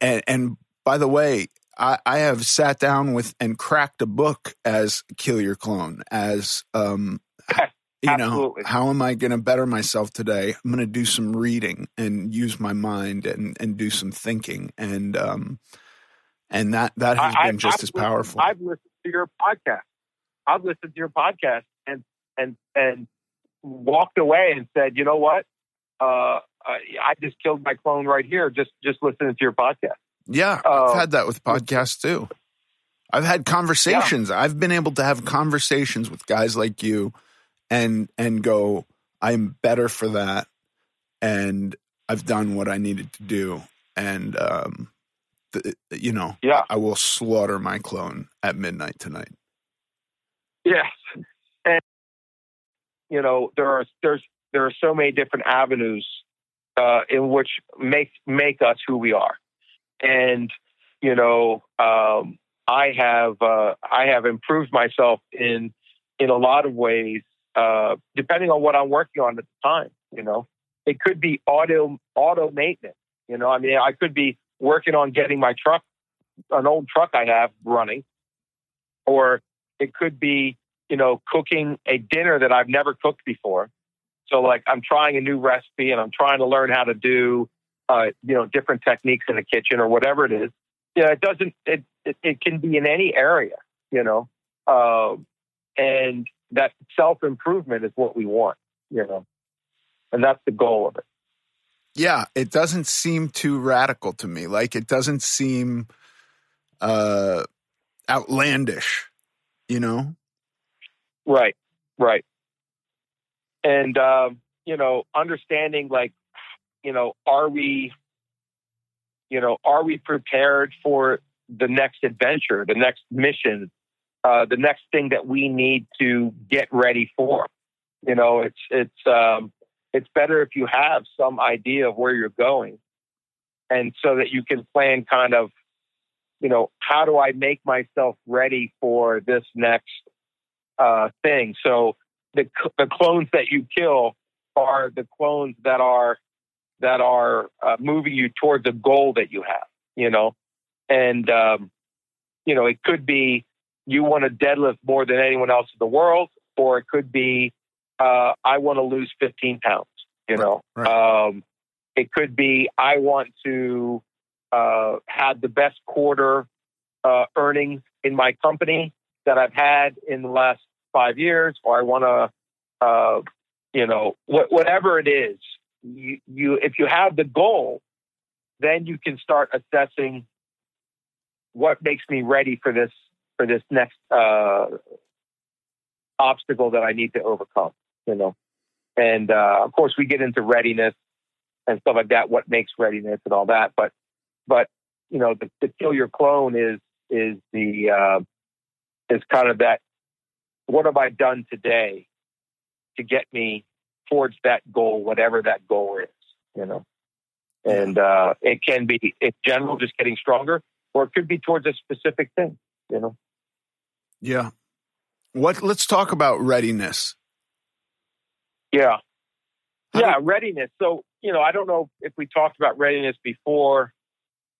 and, and by the way, I, I have sat down with and cracked a book as Kill Your Clone, as um, (laughs) you know, Absolutely. how am I going to better myself today? I'm going to do some reading and use my mind and and do some thinking. And um, and that that has I, been just I've as powerful. I've listened to your podcast. I've listened to your podcast and and and walked away and said, you know what, uh, I just killed my clone right here. Just just listening to your podcast. Yeah, uh, I've had that with podcasts too. I've had conversations. Yeah. I've been able to have conversations with guys like you, and and go, I'm better for that, and I've done what I needed to do, and um, the, you know, yeah, I will slaughter my clone at midnight tonight. Yes, and you know there are there's there are so many different avenues uh, in which make make us who we are, and you know um, I have uh, I have improved myself in in a lot of ways uh, depending on what I'm working on at the time. You know, it could be auto auto maintenance. You know, I mean, I could be working on getting my truck, an old truck I have running, or it could be, you know, cooking a dinner that I've never cooked before. So, like, I'm trying a new recipe and I'm trying to learn how to do, uh, you know, different techniques in the kitchen or whatever it is. Yeah, it doesn't. It it, it can be in any area, you know, uh, and that self improvement is what we want, you know, and that's the goal of it. Yeah, it doesn't seem too radical to me. Like it doesn't seem uh outlandish, you know? Right, right. And um, you know, understanding like, you know, are we you know, are we prepared for the next adventure, the next mission, uh, the next thing that we need to get ready for? You know, it's it's um, it's better if you have some idea of where you're going and so that you can plan kind of you know how do i make myself ready for this next uh, thing so the, the clones that you kill are the clones that are that are uh, moving you towards a goal that you have you know and um, you know it could be you want to deadlift more than anyone else in the world or it could be uh, I want to lose 15 pounds. You know, right. Um, it could be I want to uh, have the best quarter uh, earnings in my company that I've had in the last five years, or I want to, uh, you know, wh- whatever it is. You, you, if you have the goal, then you can start assessing what makes me ready for this for this next uh, obstacle that I need to overcome you know. And uh, of course, we get into readiness and stuff like that. What makes readiness and all that, but but you know, the, the kill your clone is is the uh, is kind of that. What have I done today to get me towards that goal, whatever that goal is? You know, and uh, it can be in general just getting stronger, or it could be towards a specific thing. You know. Yeah. What? Let's talk about readiness. Yeah. Yeah, readiness. So, you know, I don't know if we talked about readiness before.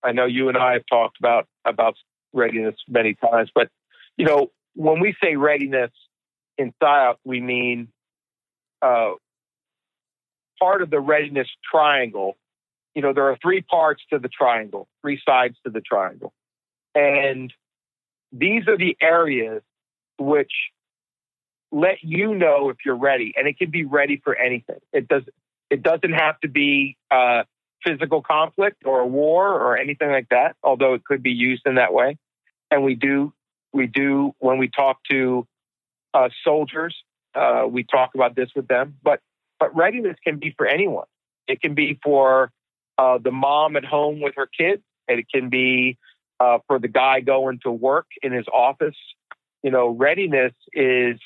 I know you and I have talked about about readiness many times, but you know, when we say readiness in PSYOP, we mean uh, part of the readiness triangle. You know, there are three parts to the triangle, three sides to the triangle, and these are the areas which let you know if you're ready, and it can be ready for anything. It does. It doesn't have to be uh, physical conflict or a war or anything like that. Although it could be used in that way, and we do we do when we talk to uh, soldiers, uh, we talk about this with them. But but readiness can be for anyone. It can be for uh, the mom at home with her kids. And it can be uh, for the guy going to work in his office. You know, readiness is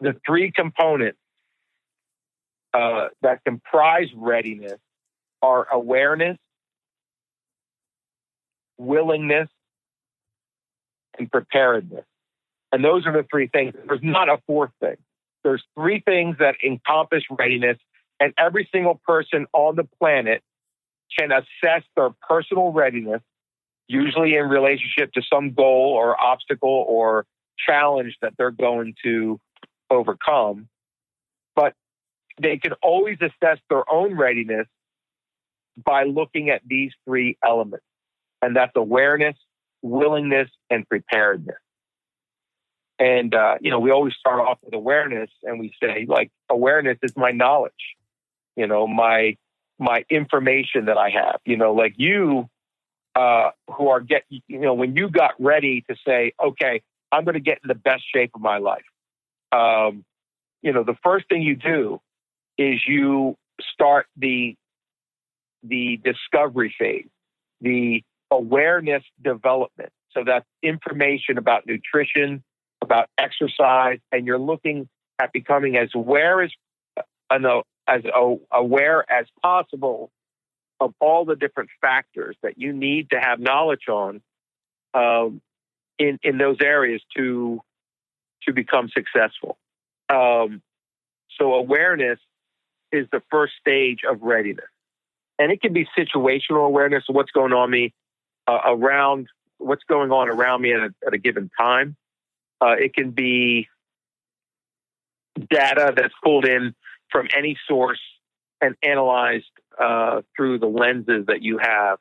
the three components uh, that comprise readiness are awareness, willingness, and preparedness. And those are the three things. There's not a fourth thing. There's three things that encompass readiness, and every single person on the planet can assess their personal readiness, usually in relationship to some goal or obstacle or challenge that they're going to overcome. But they can always assess their own readiness by looking at these three elements. and that's awareness, willingness, and preparedness. And, uh, you know, we always start off with awareness and we say, like, awareness is my knowledge, you know, my, my information that I have, you know, like you, uh, who are get, you know, when you got ready to say, okay, I'm going to get in the best shape of my life. Um, you know, the first thing you do is you start the, the discovery phase, the awareness development. So that's information about nutrition, about exercise, and you're looking at becoming as aware as uh, as aware as possible of all the different factors that you need to have knowledge on um, in in those areas to to become successful. Um, so awareness is the first stage of readiness, and it can be situational awareness of what's going on me uh, around what's going on around me at a, at a given time. Uh, it can be data that's pulled in from any source and analyzed uh, through the lenses that you have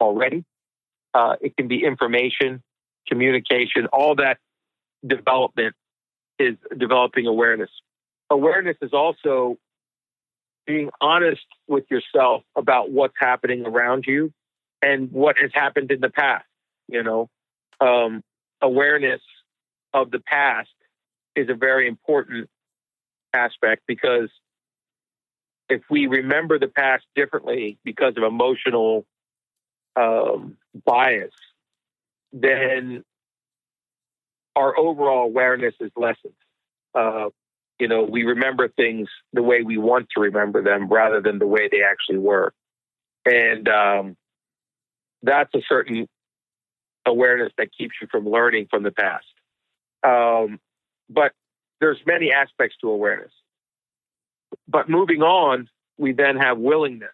already. Uh, it can be information, communication, all that development is developing awareness. Awareness is also being honest with yourself about what's happening around you and what has happened in the past. You know, um, awareness of the past is a very important aspect because if we remember the past differently because of emotional um, bias, then our overall awareness is lessened. Uh, you know, we remember things the way we want to remember them rather than the way they actually were. And um, that's a certain awareness that keeps you from learning from the past. Um, but there's many aspects to awareness. But moving on, we then have willingness.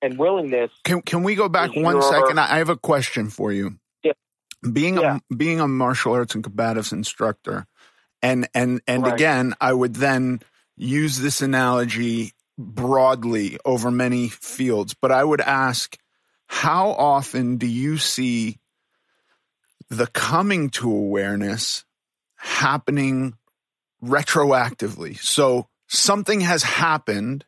And willingness. Can can we go back one your, second? I have a question for you. Yeah. Being yeah. a being a martial arts and combatives instructor, and and and right. again, I would then use this analogy broadly over many fields, but I would ask, how often do you see the coming to awareness happening retroactively? So something has happened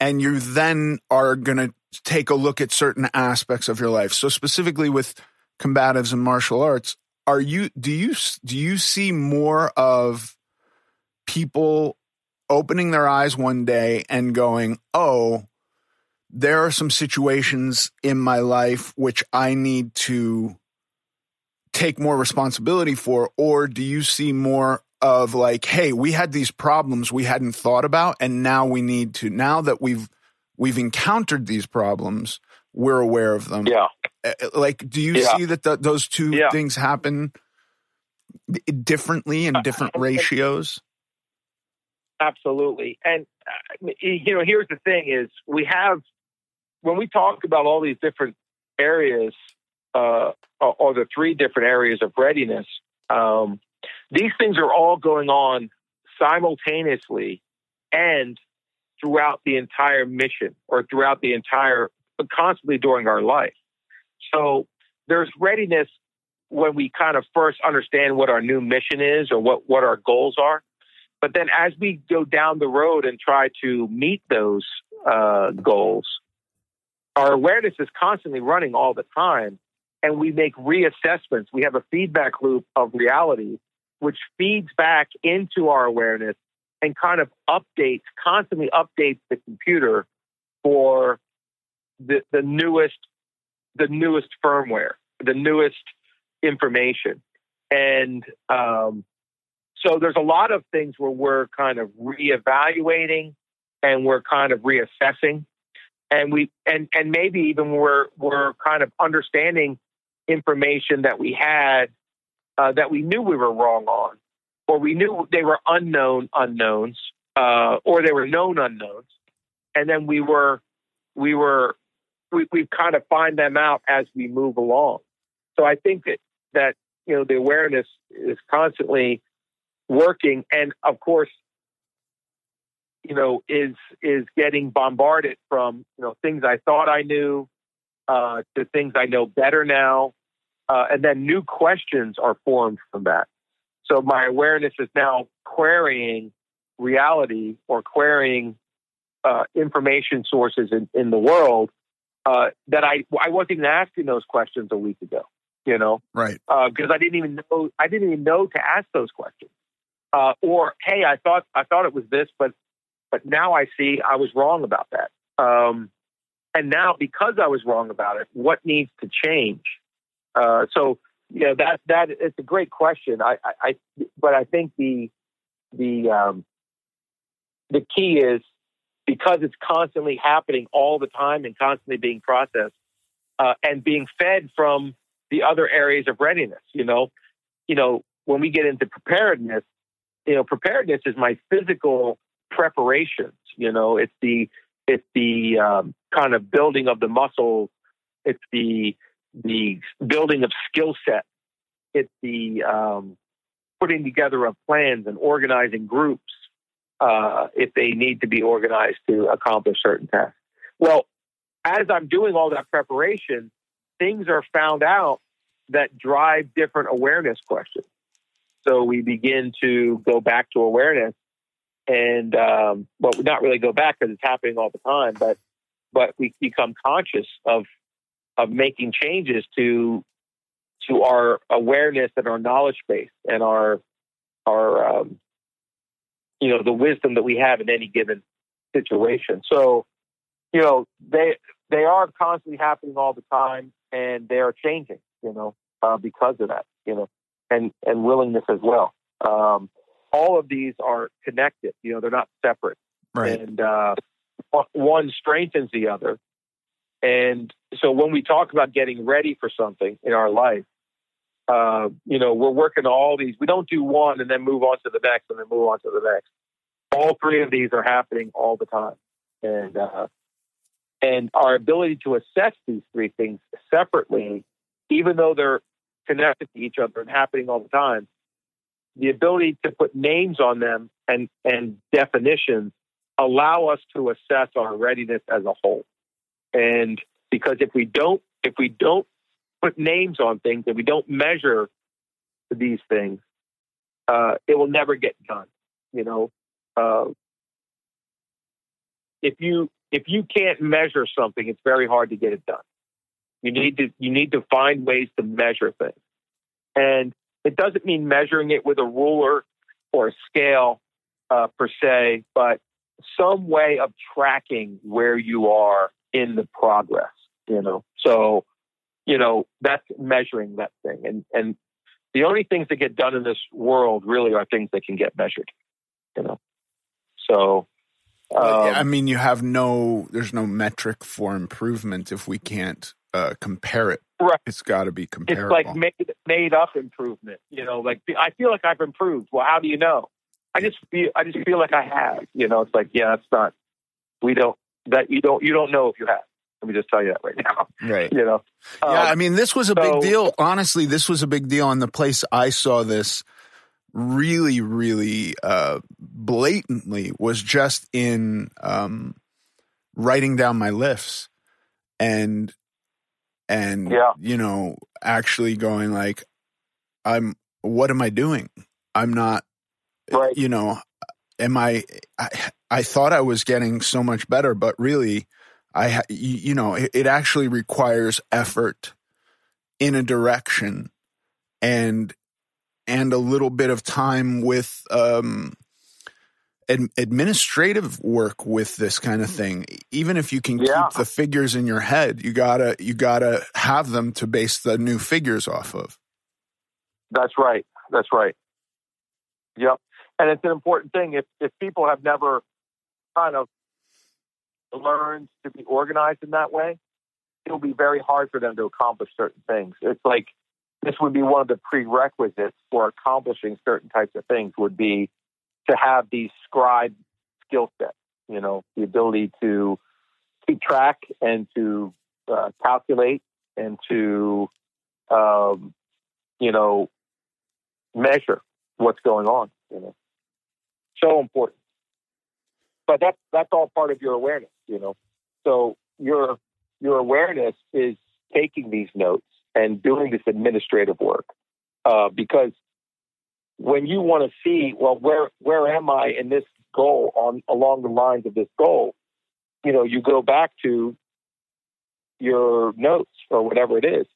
and you then are going to take a look at certain aspects of your life. So specifically with combatives and martial arts, are you do you do you see more of people opening their eyes one day and going, "Oh, there are some situations in my life which I need to take more responsibility for or do you see more of like, hey, we had these problems we hadn't thought about, and now we need to. Now that we've we've encountered these problems, we're aware of them. Yeah. Like, do you yeah. see that those two yeah. things happen differently in uh, different uh, ratios? Absolutely. And uh, you know, here's the thing: is we have when we talk about all these different areas, uh, or the three different areas of readiness. Um, these things are all going on simultaneously and throughout the entire mission or throughout the entire, constantly during our life. So there's readiness when we kind of first understand what our new mission is or what, what our goals are. But then as we go down the road and try to meet those uh, goals, our awareness is constantly running all the time and we make reassessments. We have a feedback loop of reality which feeds back into our awareness and kind of updates, constantly updates the computer for the, the newest, the newest firmware, the newest information. And um, so there's a lot of things where we're kind of reevaluating and we're kind of reassessing. And we and and maybe even we're we're kind of understanding information that we had uh, that we knew we were wrong on, or we knew they were unknown unknowns, uh, or they were known unknowns, and then we were we were we, we kind of find them out as we move along. So I think that that you know the awareness is constantly working, and of course, you know is is getting bombarded from you know things I thought I knew, uh, to things I know better now. Uh, and then new questions are formed from that. So my awareness is now querying reality or querying uh, information sources in, in the world uh, that I I wasn't even asking those questions a week ago. You know, right? Because uh, I didn't even know I didn't even know to ask those questions. Uh, or hey, I thought I thought it was this, but but now I see I was wrong about that. Um, and now because I was wrong about it, what needs to change? Uh, so you know that that it's a great question. I, I, I but I think the the um, the key is because it's constantly happening all the time and constantly being processed uh, and being fed from the other areas of readiness. You know, you know when we get into preparedness, you know, preparedness is my physical preparations. You know, it's the it's the um, kind of building of the muscles. It's the the building of skill set. It's the um, putting together of plans and organizing groups uh, if they need to be organized to accomplish certain tasks. Well, as I'm doing all that preparation, things are found out that drive different awareness questions. So we begin to go back to awareness, and um, well, not really go back because it's happening all the time, but but we become conscious of of making changes to to our awareness and our knowledge base and our our um, you know, the wisdom that we have in any given situation. So, you know, they they are constantly happening all the time, and they are changing. You know, uh, because of that. You know, and and willingness as well. Um, all of these are connected. You know, they're not separate. Right. And uh, one strengthens the other. And so when we talk about getting ready for something in our life, uh, you know, we're working all these. We don't do one and then move on to the next and then move on to the next. All three of these are happening all the time, and uh, and our ability to assess these three things separately, even though they're connected to each other and happening all the time, the ability to put names on them and and definitions allow us to assess our readiness as a whole. And because if we don't if we don't put names on things and we don't measure these things, uh, it will never get done. You know, uh, if you if you can't measure something, it's very hard to get it done. You need to you need to find ways to measure things, and it doesn't mean measuring it with a ruler or a scale uh, per se, but some way of tracking where you are in the progress. You know, so you know, that's measuring that thing. And and the only things that get done in this world really are things that can get measured. You know. So um, I mean, you have no, there's no metric for improvement if we can't uh, compare it. Right. It's got to be comparable. It's like made, made up improvement. You know, like I feel like I've improved. Well, how do you know? I just feel, I just feel like I have. You know, it's like, yeah, it's not. We don't that you don't you don't know if you have. Let me just tell you that right (laughs) now. Right. You know. Um, yeah, I mean, this was a so, big deal. Honestly, this was a big deal. And the place I saw this really, really uh, blatantly was just in um, writing down my lifts and and yeah. you know actually going like i'm what am i doing i'm not right. you know am I, I i thought i was getting so much better but really I, you know, it, it actually requires effort in a direction and, and a little bit of time with, um, ad- administrative work with this kind of thing. Even if you can yeah. keep the figures in your head, you gotta, you gotta have them to base the new figures off of. That's right. That's right. Yep. And it's an important thing. If, if people have never kind of learned to be organized in that way, it'll be very hard for them to accomplish certain things. It's like this would be one of the prerequisites for accomplishing certain types of things would be to have these scribe skill sets, you know, the ability to keep track and to uh, calculate and to, um, you know, measure what's going on, you know. So important but that's that's all part of your awareness, you know. So your your awareness is taking these notes and doing this administrative work. Uh, because when you want to see, well, where where am I in this goal on along the lines of this goal? You know, you go back to your notes or whatever it is.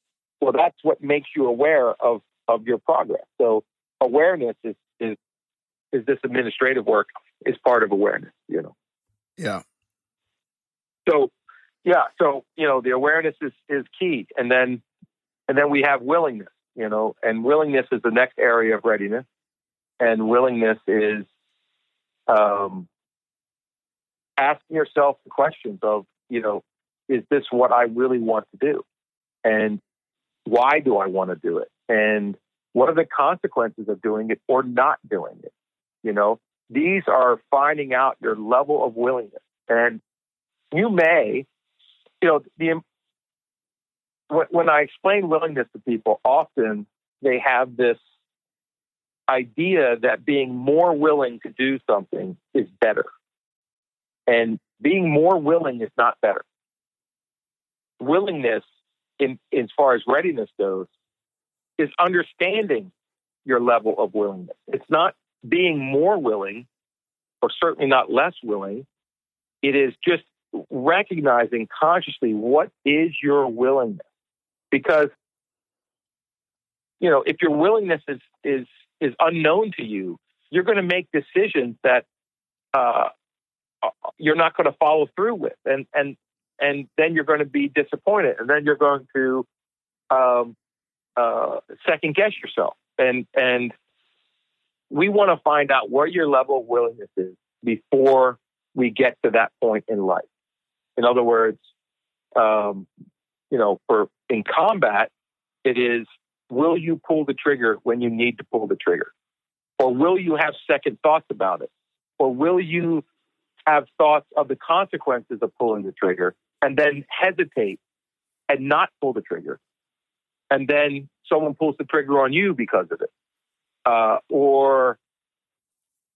Well, that's what makes you aware of of your progress. So awareness is is is this administrative work is part of awareness. You know. Yeah. So yeah, so you know the awareness is is key, and then and then we have willingness. You know, and willingness is the next area of readiness, and willingness is um, asking yourself the questions of you know is this what I really want to do, and why do I want to do it, and what are the consequences of doing it or not doing it? You know, these are finding out your level of willingness. And you may, you know, the when I explain willingness to people, often they have this idea that being more willing to do something is better. And being more willing is not better. Willingness, in, as far as readiness goes, is understanding your level of willingness. It's not being more willing, or certainly not less willing. It is just recognizing consciously what is your willingness. Because, you know, if your willingness is, is, is unknown to you, you're going to make decisions that uh, you're not going to follow through with. And, and, and then you're going to be disappointed. And then you're going to um, uh, second guess yourself. And, and we want to find out where your level of willingness is before we get to that point in life. In other words, um, you know, for in combat, it is will you pull the trigger when you need to pull the trigger? Or will you have second thoughts about it? Or will you have thoughts of the consequences of pulling the trigger and then hesitate and not pull the trigger? And then someone pulls the trigger on you because of it. Uh, or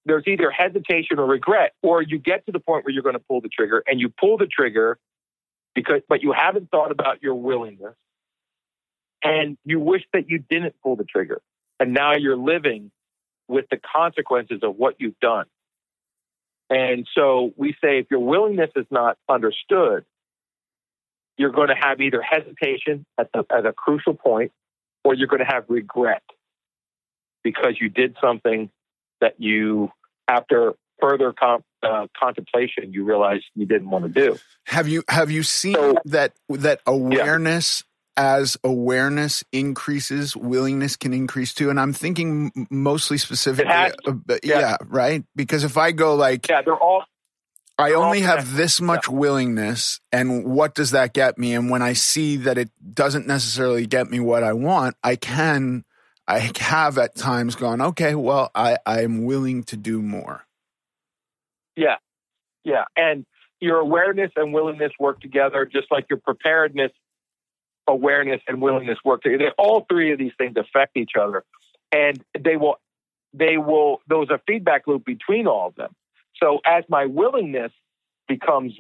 there's either hesitation or regret, or you get to the point where you're going to pull the trigger and you pull the trigger because, but you haven't thought about your willingness and you wish that you didn't pull the trigger. And now you're living with the consequences of what you've done. And so we say if your willingness is not understood, you're going to have either hesitation at, the, at a crucial point or you're going to have regret because you did something that you, after further com- uh, contemplation, you realized you didn't want to do. Have you have you seen so, that that awareness? Yeah. As awareness increases, willingness can increase too. And I'm thinking mostly specifically, yeah. yeah, right. Because if I go like, yeah, they're all I only have this much yeah. willingness, and what does that get me? And when I see that it doesn't necessarily get me what I want, I can I have at times gone, okay, well, I, I'm willing to do more. Yeah. Yeah. And your awareness and willingness work together, just like your preparedness, awareness, and willingness work together. All three of these things affect each other. And they will, they will, there's a feedback loop between all of them. So as my willingness becomes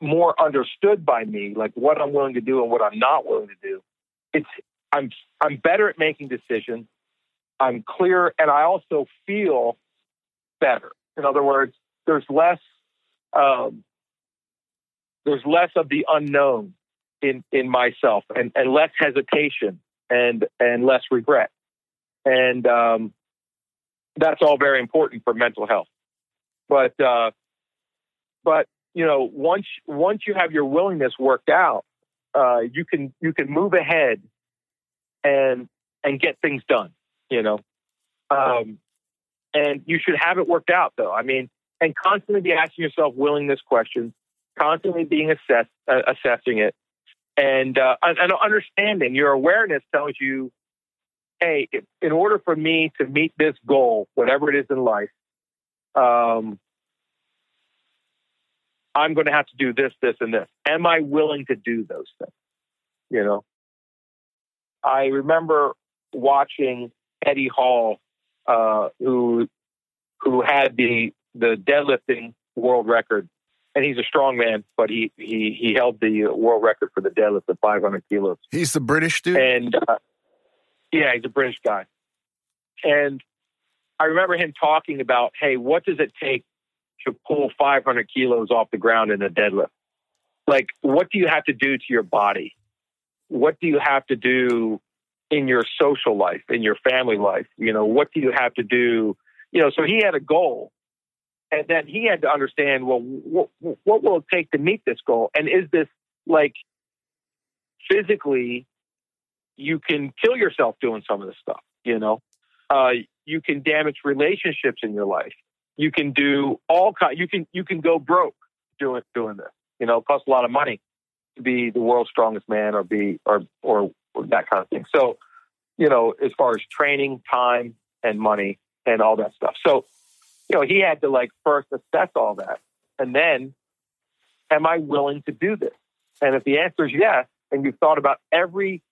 more understood by me, like what I'm willing to do and what I'm not willing to do, it's I'm I'm better at making decisions. I'm clear, and I also feel better. In other words, there's less um, there's less of the unknown in in myself, and, and less hesitation, and and less regret, and um, that's all very important for mental health. But uh, but you know, once once you have your willingness worked out, uh, you can you can move ahead and and get things done. You know, um, and you should have it worked out though. I mean, and constantly be asking yourself willingness questions, constantly being assess, uh, assessing it, and uh, and understanding your awareness tells you, hey, in order for me to meet this goal, whatever it is in life, um, I'm going to have to do this, this, and this. Am I willing to do those things? You know, I remember watching Eddie Hall, uh, who who had the the deadlifting world record and he's a strong man, but he he he held the world record for the deadlift at 500 kilos. He's the British dude, and uh, yeah, he's a British guy. And I remember him talking about, hey, what does it take to pull 500 kilos off the ground in a deadlift? Like, what do you have to do to your body? What do you have to do in your social life, in your family life? You know, what do you have to do? You know, so he had a goal and then he had to understand, well, what, what will it take to meet this goal? And is this like physically, you can kill yourself doing some of this stuff, you know? Uh, you can damage relationships in your life. You can do all kind. You can you can go broke doing doing this. You know, it costs a lot of money to be the world's strongest man or be or or, or that kind of thing. So, you know, as far as training, time, and money, and all that stuff. So you know, he had to like first assess all that. And then, am I willing to do this? And if the answer is yes, and you've thought about every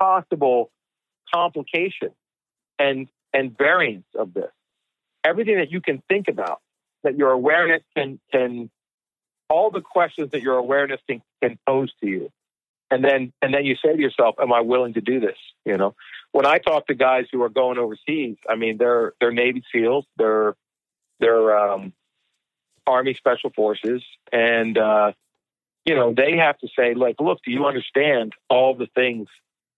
possible complication and and variance of this, everything that you can think about, that your awareness can can all the questions that your awareness can, can pose to you. And then and then you say to yourself, Am I willing to do this? You know? When I talk to guys who are going overseas, I mean they're they're Navy SEALs, they're they're um, Army Special Forces, and uh, you know they have to say, like, look, do you understand all the things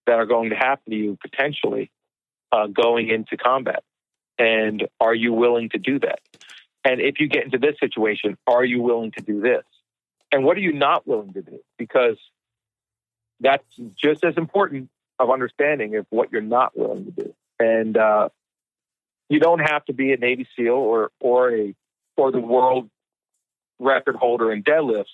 that are going to happen to you potentially uh, going into combat, and are you willing to do that? And if you get into this situation, are you willing to do this? And what are you not willing to do? Because that's just as important of understanding of what you're not willing to do. And uh, you don't have to be a Navy SEAL or or a or the world record holder in deadlifts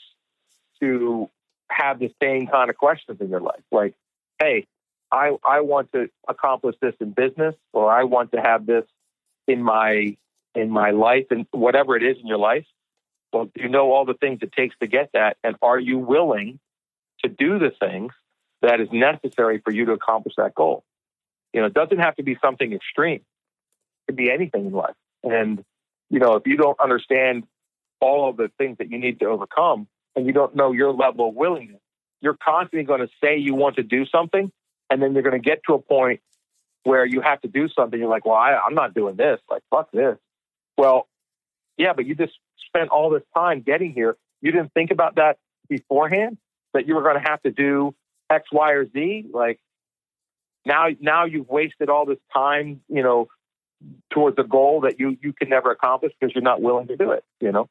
to have the same kind of questions in your life. Like, hey, I I want to accomplish this in business, or I want to have this in my in my life, and whatever it is in your life. Well, you know all the things it takes to get that, and are you willing to do the things that is necessary for you to accomplish that goal? You know, it doesn't have to be something extreme It could be anything in life. And, you know, if you don't understand all of the things that you need to overcome and you don't know your level of willingness, you're constantly going to say you want to do something. And then you're going to get to a point where you have to do something. You're like, well, I, I'm not doing this. Like, fuck this. Well, yeah, but you just spent all this time getting here. You didn't think about that beforehand that you were going to have to do X, Y, or Z. Like now, now you've wasted all this time, you know, towards a goal that you you can never accomplish because you're not willing to do it. You know,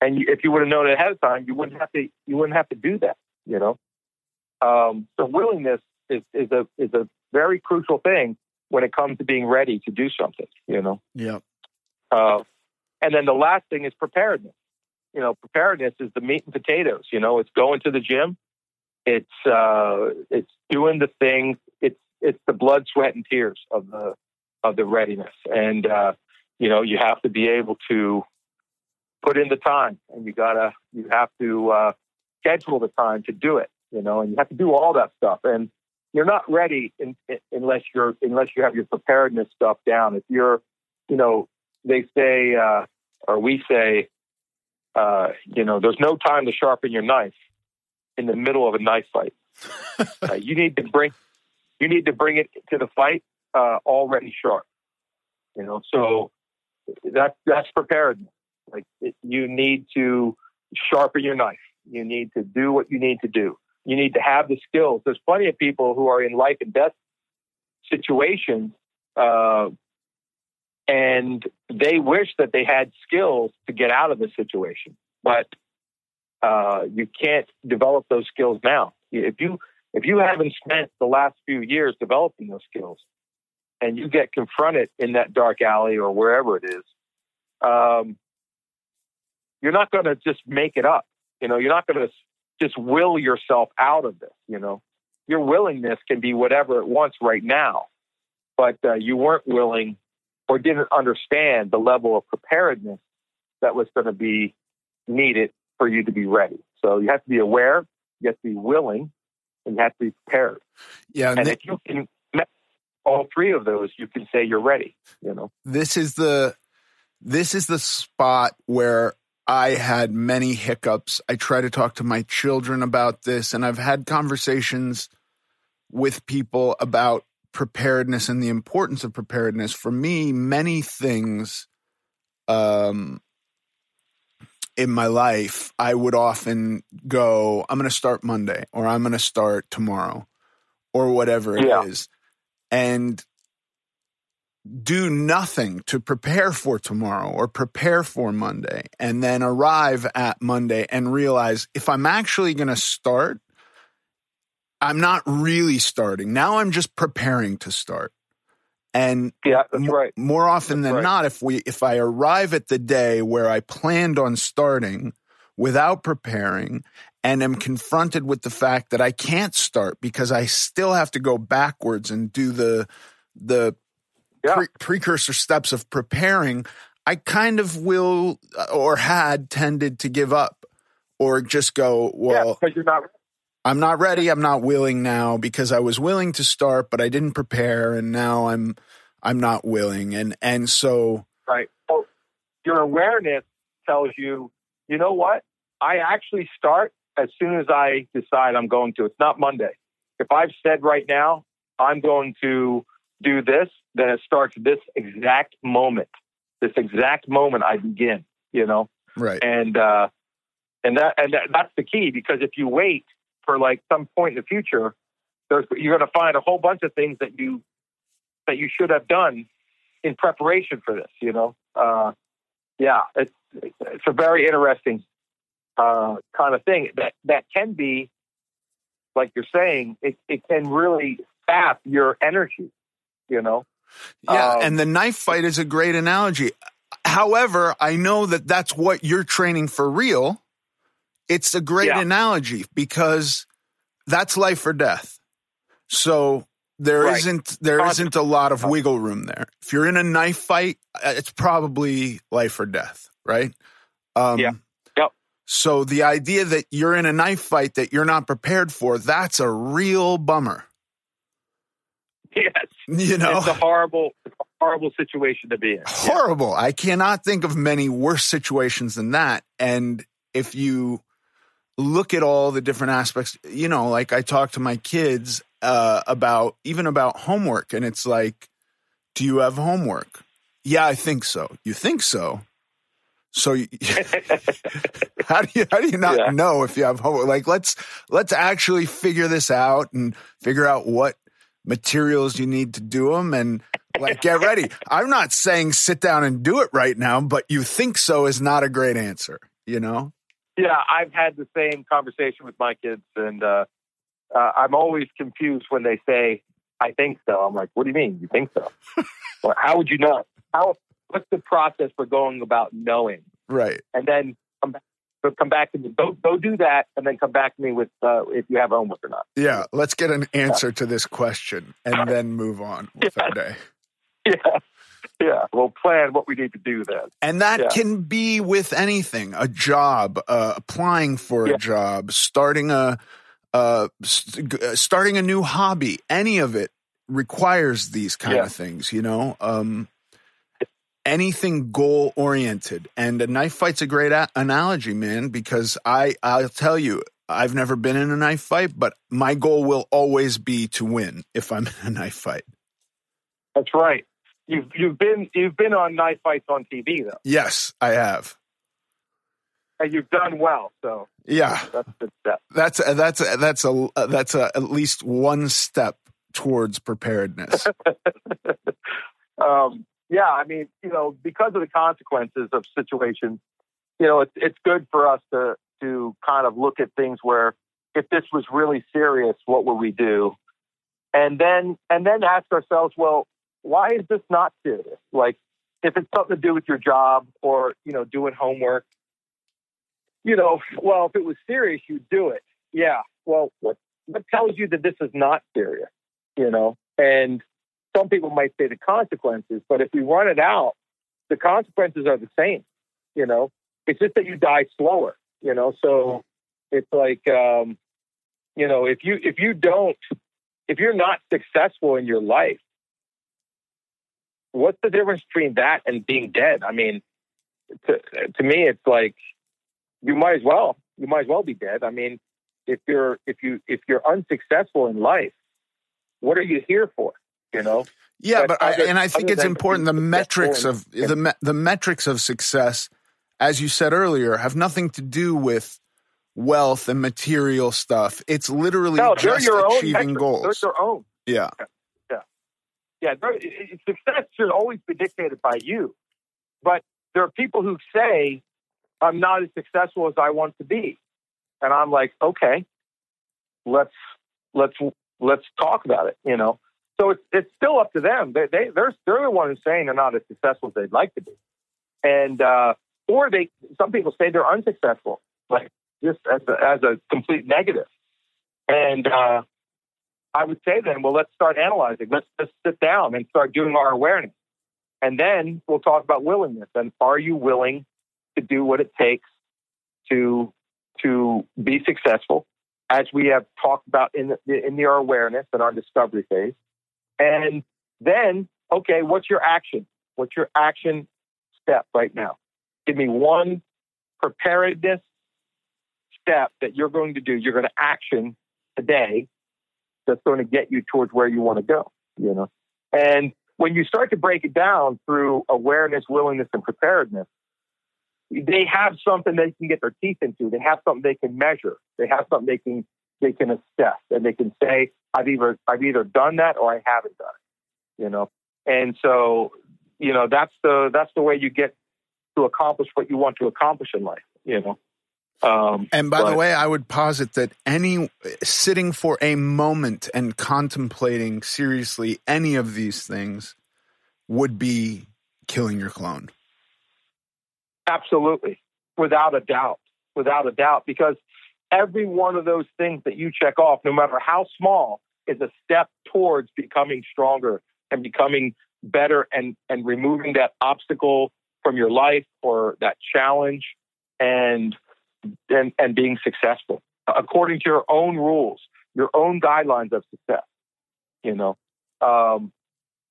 and you, if you would have known it ahead of time, you wouldn't have to you wouldn't have to do that. You know, um, so willingness is is a is a very crucial thing when it comes to being ready to do something. You know. Yeah. Uh, and then the last thing is preparedness. You know, preparedness is the meat and potatoes. You know, it's going to the gym. It's uh, it's doing the things. It's it's the blood, sweat, and tears of the of the readiness. And, uh, you know, you have to be able to put in the time and you gotta, you have to, uh, schedule the time to do it, you know, and you have to do all that stuff. And you're not ready in, in, unless you're, unless you have your preparedness stuff down. If you're, you know, they say, uh, or we say, uh, you know, there's no time to sharpen your knife in the middle of a knife fight. (laughs) uh, you need to bring, you need to bring it to the fight uh, already sharp. You know, so that that's preparedness. Like it, you need to sharpen your knife. You need to do what you need to do. You need to have the skills. There's plenty of people who are in life and death situations, uh, and they wish that they had skills to get out of the situation, but uh, you can't develop those skills now. If you if you haven't spent the last few years developing those skills, and you get confronted in that dark alley or wherever it is, um, you're not going to just make it up. You know, you're not going to just will yourself out of this. You know, your willingness can be whatever it wants right now, but uh, you weren't willing or didn't understand the level of preparedness that was going to be needed for you to be ready. So you have to be aware, you have to be willing, and you have to be prepared. Yeah, and, if you can all three of those, you can say you're ready. You know, this is the this is the spot where I had many hiccups. I try to talk to my children about this, and I've had conversations with people about preparedness and the importance of preparedness. For me, many things um, in my life, I would often go, I'm going to start Monday or I'm going to start tomorrow or whatever it Yeah. is, and do nothing to prepare for tomorrow or prepare for Monday and then arrive at Monday and realize if I'm actually going to start, I'm not really starting. Now I'm just preparing to start. And Yeah, that's right. more often That's than right. not, if we if I arrive at the day where I planned on starting without preparing and am confronted with the fact that I can't start because I still have to go backwards and do the the Yeah. pre- precursor steps of preparing, I kind of will uh, or had tended to give up or just go, yeah, well, because you're not. I'm not ready. I'm not willing now because I was willing to start, but I didn't prepare, and now I'm I'm not willing. And and so Right. So your awareness tells you, you know what? I actually start as soon as I decide I'm going to. It's not Monday. If I've said right now I'm going to do this, then it starts this exact moment. This exact moment I begin. You know, right, and uh, and that and that, that's the key because if you wait for like some point in the future, there's you're going to find a whole bunch of things that you that you should have done in preparation for this. You know, uh, yeah, it's it's a very interesting uh, kind of thing that that can be like you're saying. It it can really sap your energy. You know, yeah. Um, and the knife fight is a great analogy. However, I know that that's what you're training for real. It's a great Yeah. analogy because that's life or death. So there Right. not there isn't a lot of wiggle room there. If you're in a knife fight, uh, it's probably life or death, right? Um, Yeah. Yep. So the idea that you're in a knife fight that you're not prepared for, that's a real bummer. (laughs) yes, You know, it's a horrible, horrible situation to be in. horrible. I cannot think of many worse situations than that. And if you look at all the different aspects, you know, like I talk to my kids uh, about even about homework, and it's like, do you have homework? Yeah, I think so. You think so? So you, (laughs) how do you how do you not Yeah. know if you have homework? Like let's let's actually figure this out and figure out what materials you need to do them and like get ready. I'm not saying sit down and do it right now, but you think so is not a great answer, you know? Yeah, I've had the same conversation with my kids, and uh, uh, I'm always confused when they say, "I think so." I'm like, "What do you mean? You think so? (laughs) or how would you know? How? What's the process for going about knowing?" Right. And then come back, so come back to me. Go go do that, and then come back to me with uh, if you have homework or not. Yeah, let's get an answer to this question and (laughs) then move on with our day. (laughs) Yeah, yeah. We'll plan what we need to do then. And that Yeah. can be with anything a job, uh, applying for Yeah. a job, starting a, uh, st- starting a new hobby. Any of it requires these kind Yeah. of things, you know? Um, anything goal oriented. And a knife fight's a great a- analogy, man, because I, I'll tell you, I've never been in a knife fight, but my goal will always be to win if I'm in a knife fight. That's right. You've you've been you've been on knife fights on TV though, Yes, I have. and you've done well. So Yeah. that's the step. That's a, that's a, that's a that's a, at least one step towards preparedness. (laughs) um, yeah, I mean, you know, because of the consequences of situations, you know, it's it's good for us to to kind of look at things where if this was really serious, what would we do? And then and then ask ourselves, well, why is this not serious? Like if it's something to do with your job or, you know, doing homework, you know, well, if it was serious, you'd do it. Yeah. Well, what what tells you that this is not serious? You know? And some people might say the consequences, but if we run it out, the consequences are the same. You know, it's just that you die slower. You know, so it's like, um, you know, if you if you don't, if you're not successful in your life, what's the difference between that and being dead? I mean, to to me, it's like you might as well you might as well be dead. I mean, if you're if you if you're unsuccessful in life, what are you here for? You know. Yeah, but, but other, I, and I think it's important the metrics of the the metrics of success, as you said earlier, have nothing to do with wealth and material stuff. It's literally no, just achieving goals. They're your own. Yeah. Yeah. Success should always be dictated by you. But there are people who say, I'm not as successful as I want to be. And I'm like, okay, let's let's let's talk about it, you know. So it's it's still up to them. They they they're they're the one who's saying they're not as successful as they'd like to be. And uh or they some people say they're unsuccessful. Like just as a, as a complete negative. And uh, I would say then, well, let's start analyzing. Let's just sit down and start doing our awareness. And then we'll talk about willingness. And are you willing to do what it takes to to be successful, as we have talked about in the, in the, our awareness and our discovery phase? And then, okay, what's your action? What's your action step right now? Give me one preparedness step that you're going to do, you're going to action today that's going to get you towards where you want to go, you know? And when you start to break it down through awareness, willingness, and preparedness, they have something they can get their teeth into. They have something they can measure. They have something they can they can assess and they can say, I've either I've either done that or I haven't done it. You know? And so, you know, that's the that's the way you get to accomplish what you want to accomplish in life, you know. Um, and by but, the way, I would posit that any sitting for a moment and contemplating seriously any of these things would be killing your clone. Absolutely, without a doubt, without a doubt, because every one of those things that you check off, no matter how small, is a step towards becoming stronger and becoming better and, and removing that obstacle from your life or that challenge. And and, and being successful according to your own rules, your own guidelines of success, you know. Um,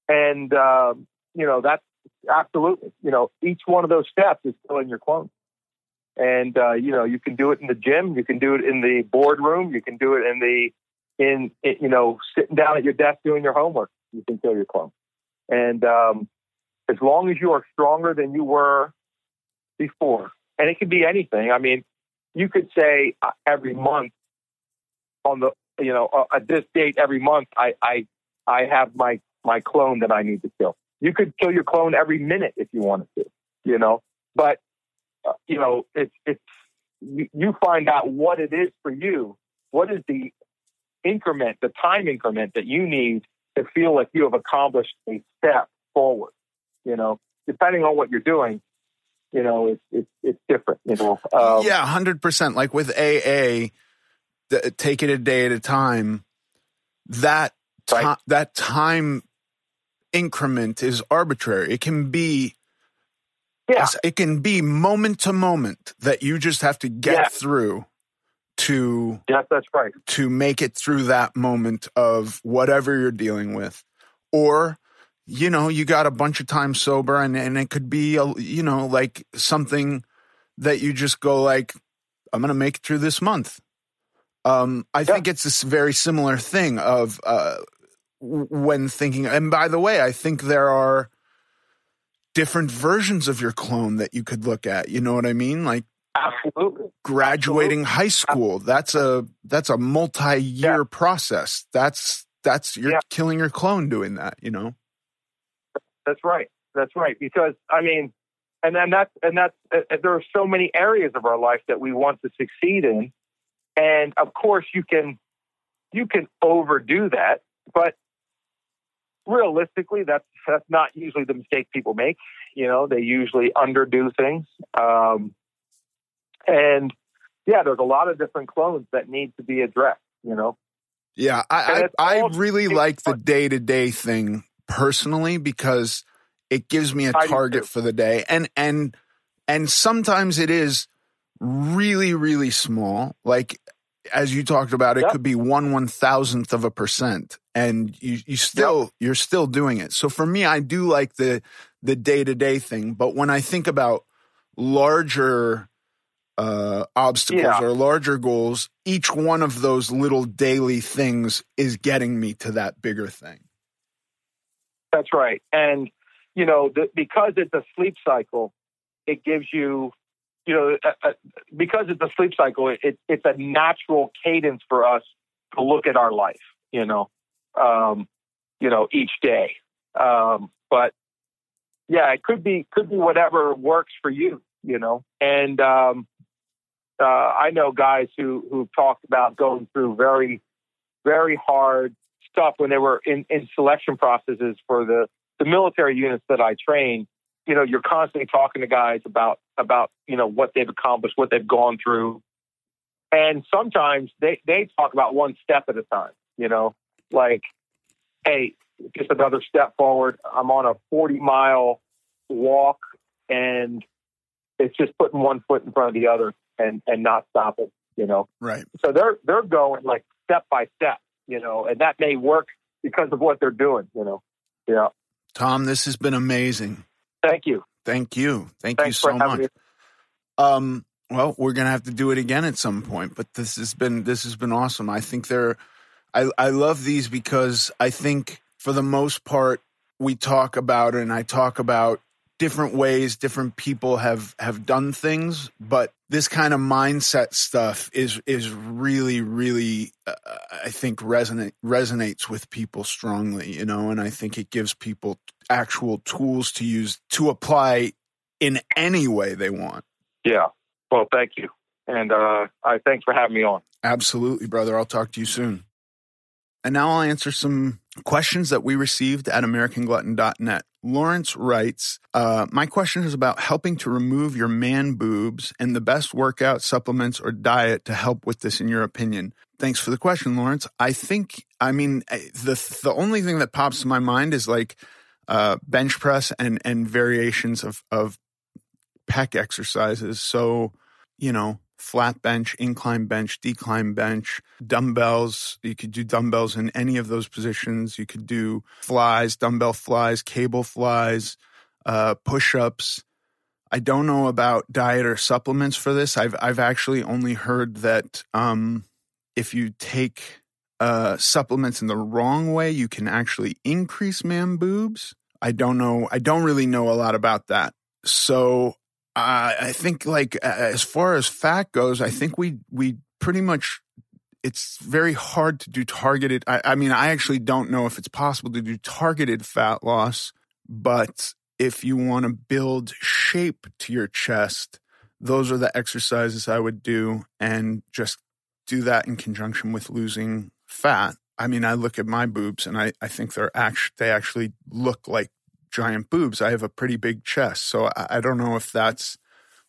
and, um, you know, that's absolutely, you know, each one of those steps is killing your clone. And, uh, you know, you can do it in the gym, you can do it in the boardroom, you can do it in the, in, in you know, sitting down at your desk doing your homework, you can kill your clone. And um, as long as you are stronger than you were before, and it can be anything. I mean, you could say uh, every month on the you know uh, at this date every month I I I have my my clone that I need to kill. You could kill your clone every minute if you wanted to, you know. But uh, you know it's it's you, you find out what it is for you. What is the increment, the time increment that you need to feel like you have accomplished a step forward? You know, depending on what you're doing, you know, it's it's it's different. You know, um, yeah, hundred percent. Like with AA, take it a day at a time. That right. that time increment is arbitrary. It can be. Yeah. It can be moment to moment that you just have to get yeah. through to yeah, that's right. To make it through that moment of whatever you're dealing with. Or you know, you got a bunch of time sober and, and it could be, a, you know, like something that you just go like, I'm going to make it through this month. Um, I yeah. think it's this very similar thing of, uh, when thinking, and by the way, I think there are different versions of your clone that you could look at. You know what I mean? Like, Absolutely. Graduating Absolutely. high school. That's a that's a multi-year yeah. process. That's that's you're yeah. killing your clone doing that, you know. That's right. That's right. Because I mean, and then that's and that's uh, uh, there are so many areas of our life that we want to succeed in, and of course you can you can overdo that, but realistically, that's that's not usually the mistake people make. You know, they usually underdo things, um, and yeah, there's a lot of different clones that need to be addressed. You know. Yeah, I I, I really like the day to day thing personally because it gives me a target for the day and and and sometimes it is really really small like as you talked about it yep. could be one one thousandth of a percent and you you still yep. you're still doing it so for me i do like the the day to day thing but when i think about larger uh, obstacles yeah. or larger goals, each one of those little daily things is getting me to that bigger thing. That's right. And, you know, the, because it's a sleep cycle, it gives you, you know, a, a, because it's a sleep cycle, it, it's a natural cadence for us to look at our life, you know, um, you know, each day. Um, but yeah, it could be, could be whatever works for you, you know, and, um, uh, I know guys who who've talked about going through very, very hard stuff when they were in, in selection processes for the the military units that I train. You know, you're constantly talking to guys about about you know what they've accomplished, what they've gone through, and sometimes they they talk about one step at a time. You know, like, hey, just another step forward. I'm on a 40 mile walk, and it's just putting one foot in front of the other and and not stopping. You know, right? So they're they're going like step by step. You know, and that may work because of what they're doing. You know, yeah. Tom, this has been amazing. Thank you. Thank you. Thank Thanks you so much. Me. Um, well, we're gonna have to do it again at some point, but this has been this has been awesome. I think they're I, I love these because I think for the most part we talk about and I talk about different ways different people have have done things but this kind of mindset stuff is is really really uh, i think resonate resonates with people strongly you know and i think it gives people actual tools to use to apply in any way they want. Yeah. Well thank you. And uh i thanks for having me on. Absolutely brother. I'll talk to you soon. And now i'll answer some questions that we received at americanglutton.net Lawrence writes, uh, My question is about helping to remove your man boobs and the best workout, supplements, or diet to help with this, in your opinion. Thanks for the question, Lawrence. I think, I mean, the the only thing that pops to my mind is like uh, bench press and and variations of of pec exercises. So, you know, flat bench, incline bench, decline bench, dumbbells. You could do dumbbells in any of those positions. You could do flies, dumbbell flies, cable flies, uh, push ups. I don't know about diet or supplements for this. I've I've actually only heard that um, if you take uh, supplements in the wrong way, you can actually increase man boobs. I don't know. I don't really know a lot about that. So uh, I think like as far as fat goes, I think we we pretty much it's very hard to do targeted. I, I, mean, I actually don't know if it's possible to do targeted fat loss, but if you want to build shape to your chest, those are the exercises I would do and just do that in conjunction with losing fat. I mean, I look at my boobs and I, I think they're actually, they actually look like giant boobs. I have a pretty big chest. So I, I don't know if that's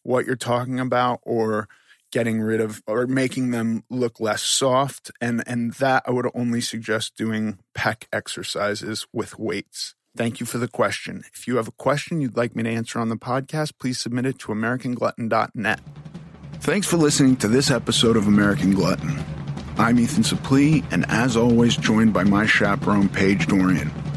what you're talking about or getting rid of or making them look less soft. And, and that I would only suggest doing pec exercises with weights. Thank you for the question. If you have a question you'd like me to answer on the podcast, please submit it to AmericanGlutton.net. Thanks for listening to this episode of American Glutton. I'm Ethan Suplee, and as always, joined by my chaperone, Paige Dorian.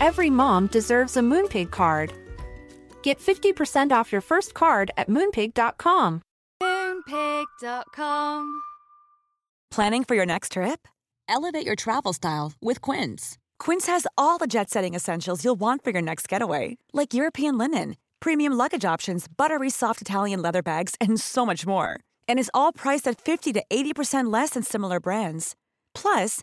Every mom deserves a Moonpig card. Get 50% off your first card at moonpig.com. Moonpig.com. Planning for your next trip? Elevate your travel style with Quince. Quince has all the jet setting essentials you'll want for your next getaway, like European linen, premium luggage options, buttery soft Italian leather bags, and so much more. And is all priced at 50 to 80% less than similar brands. Plus,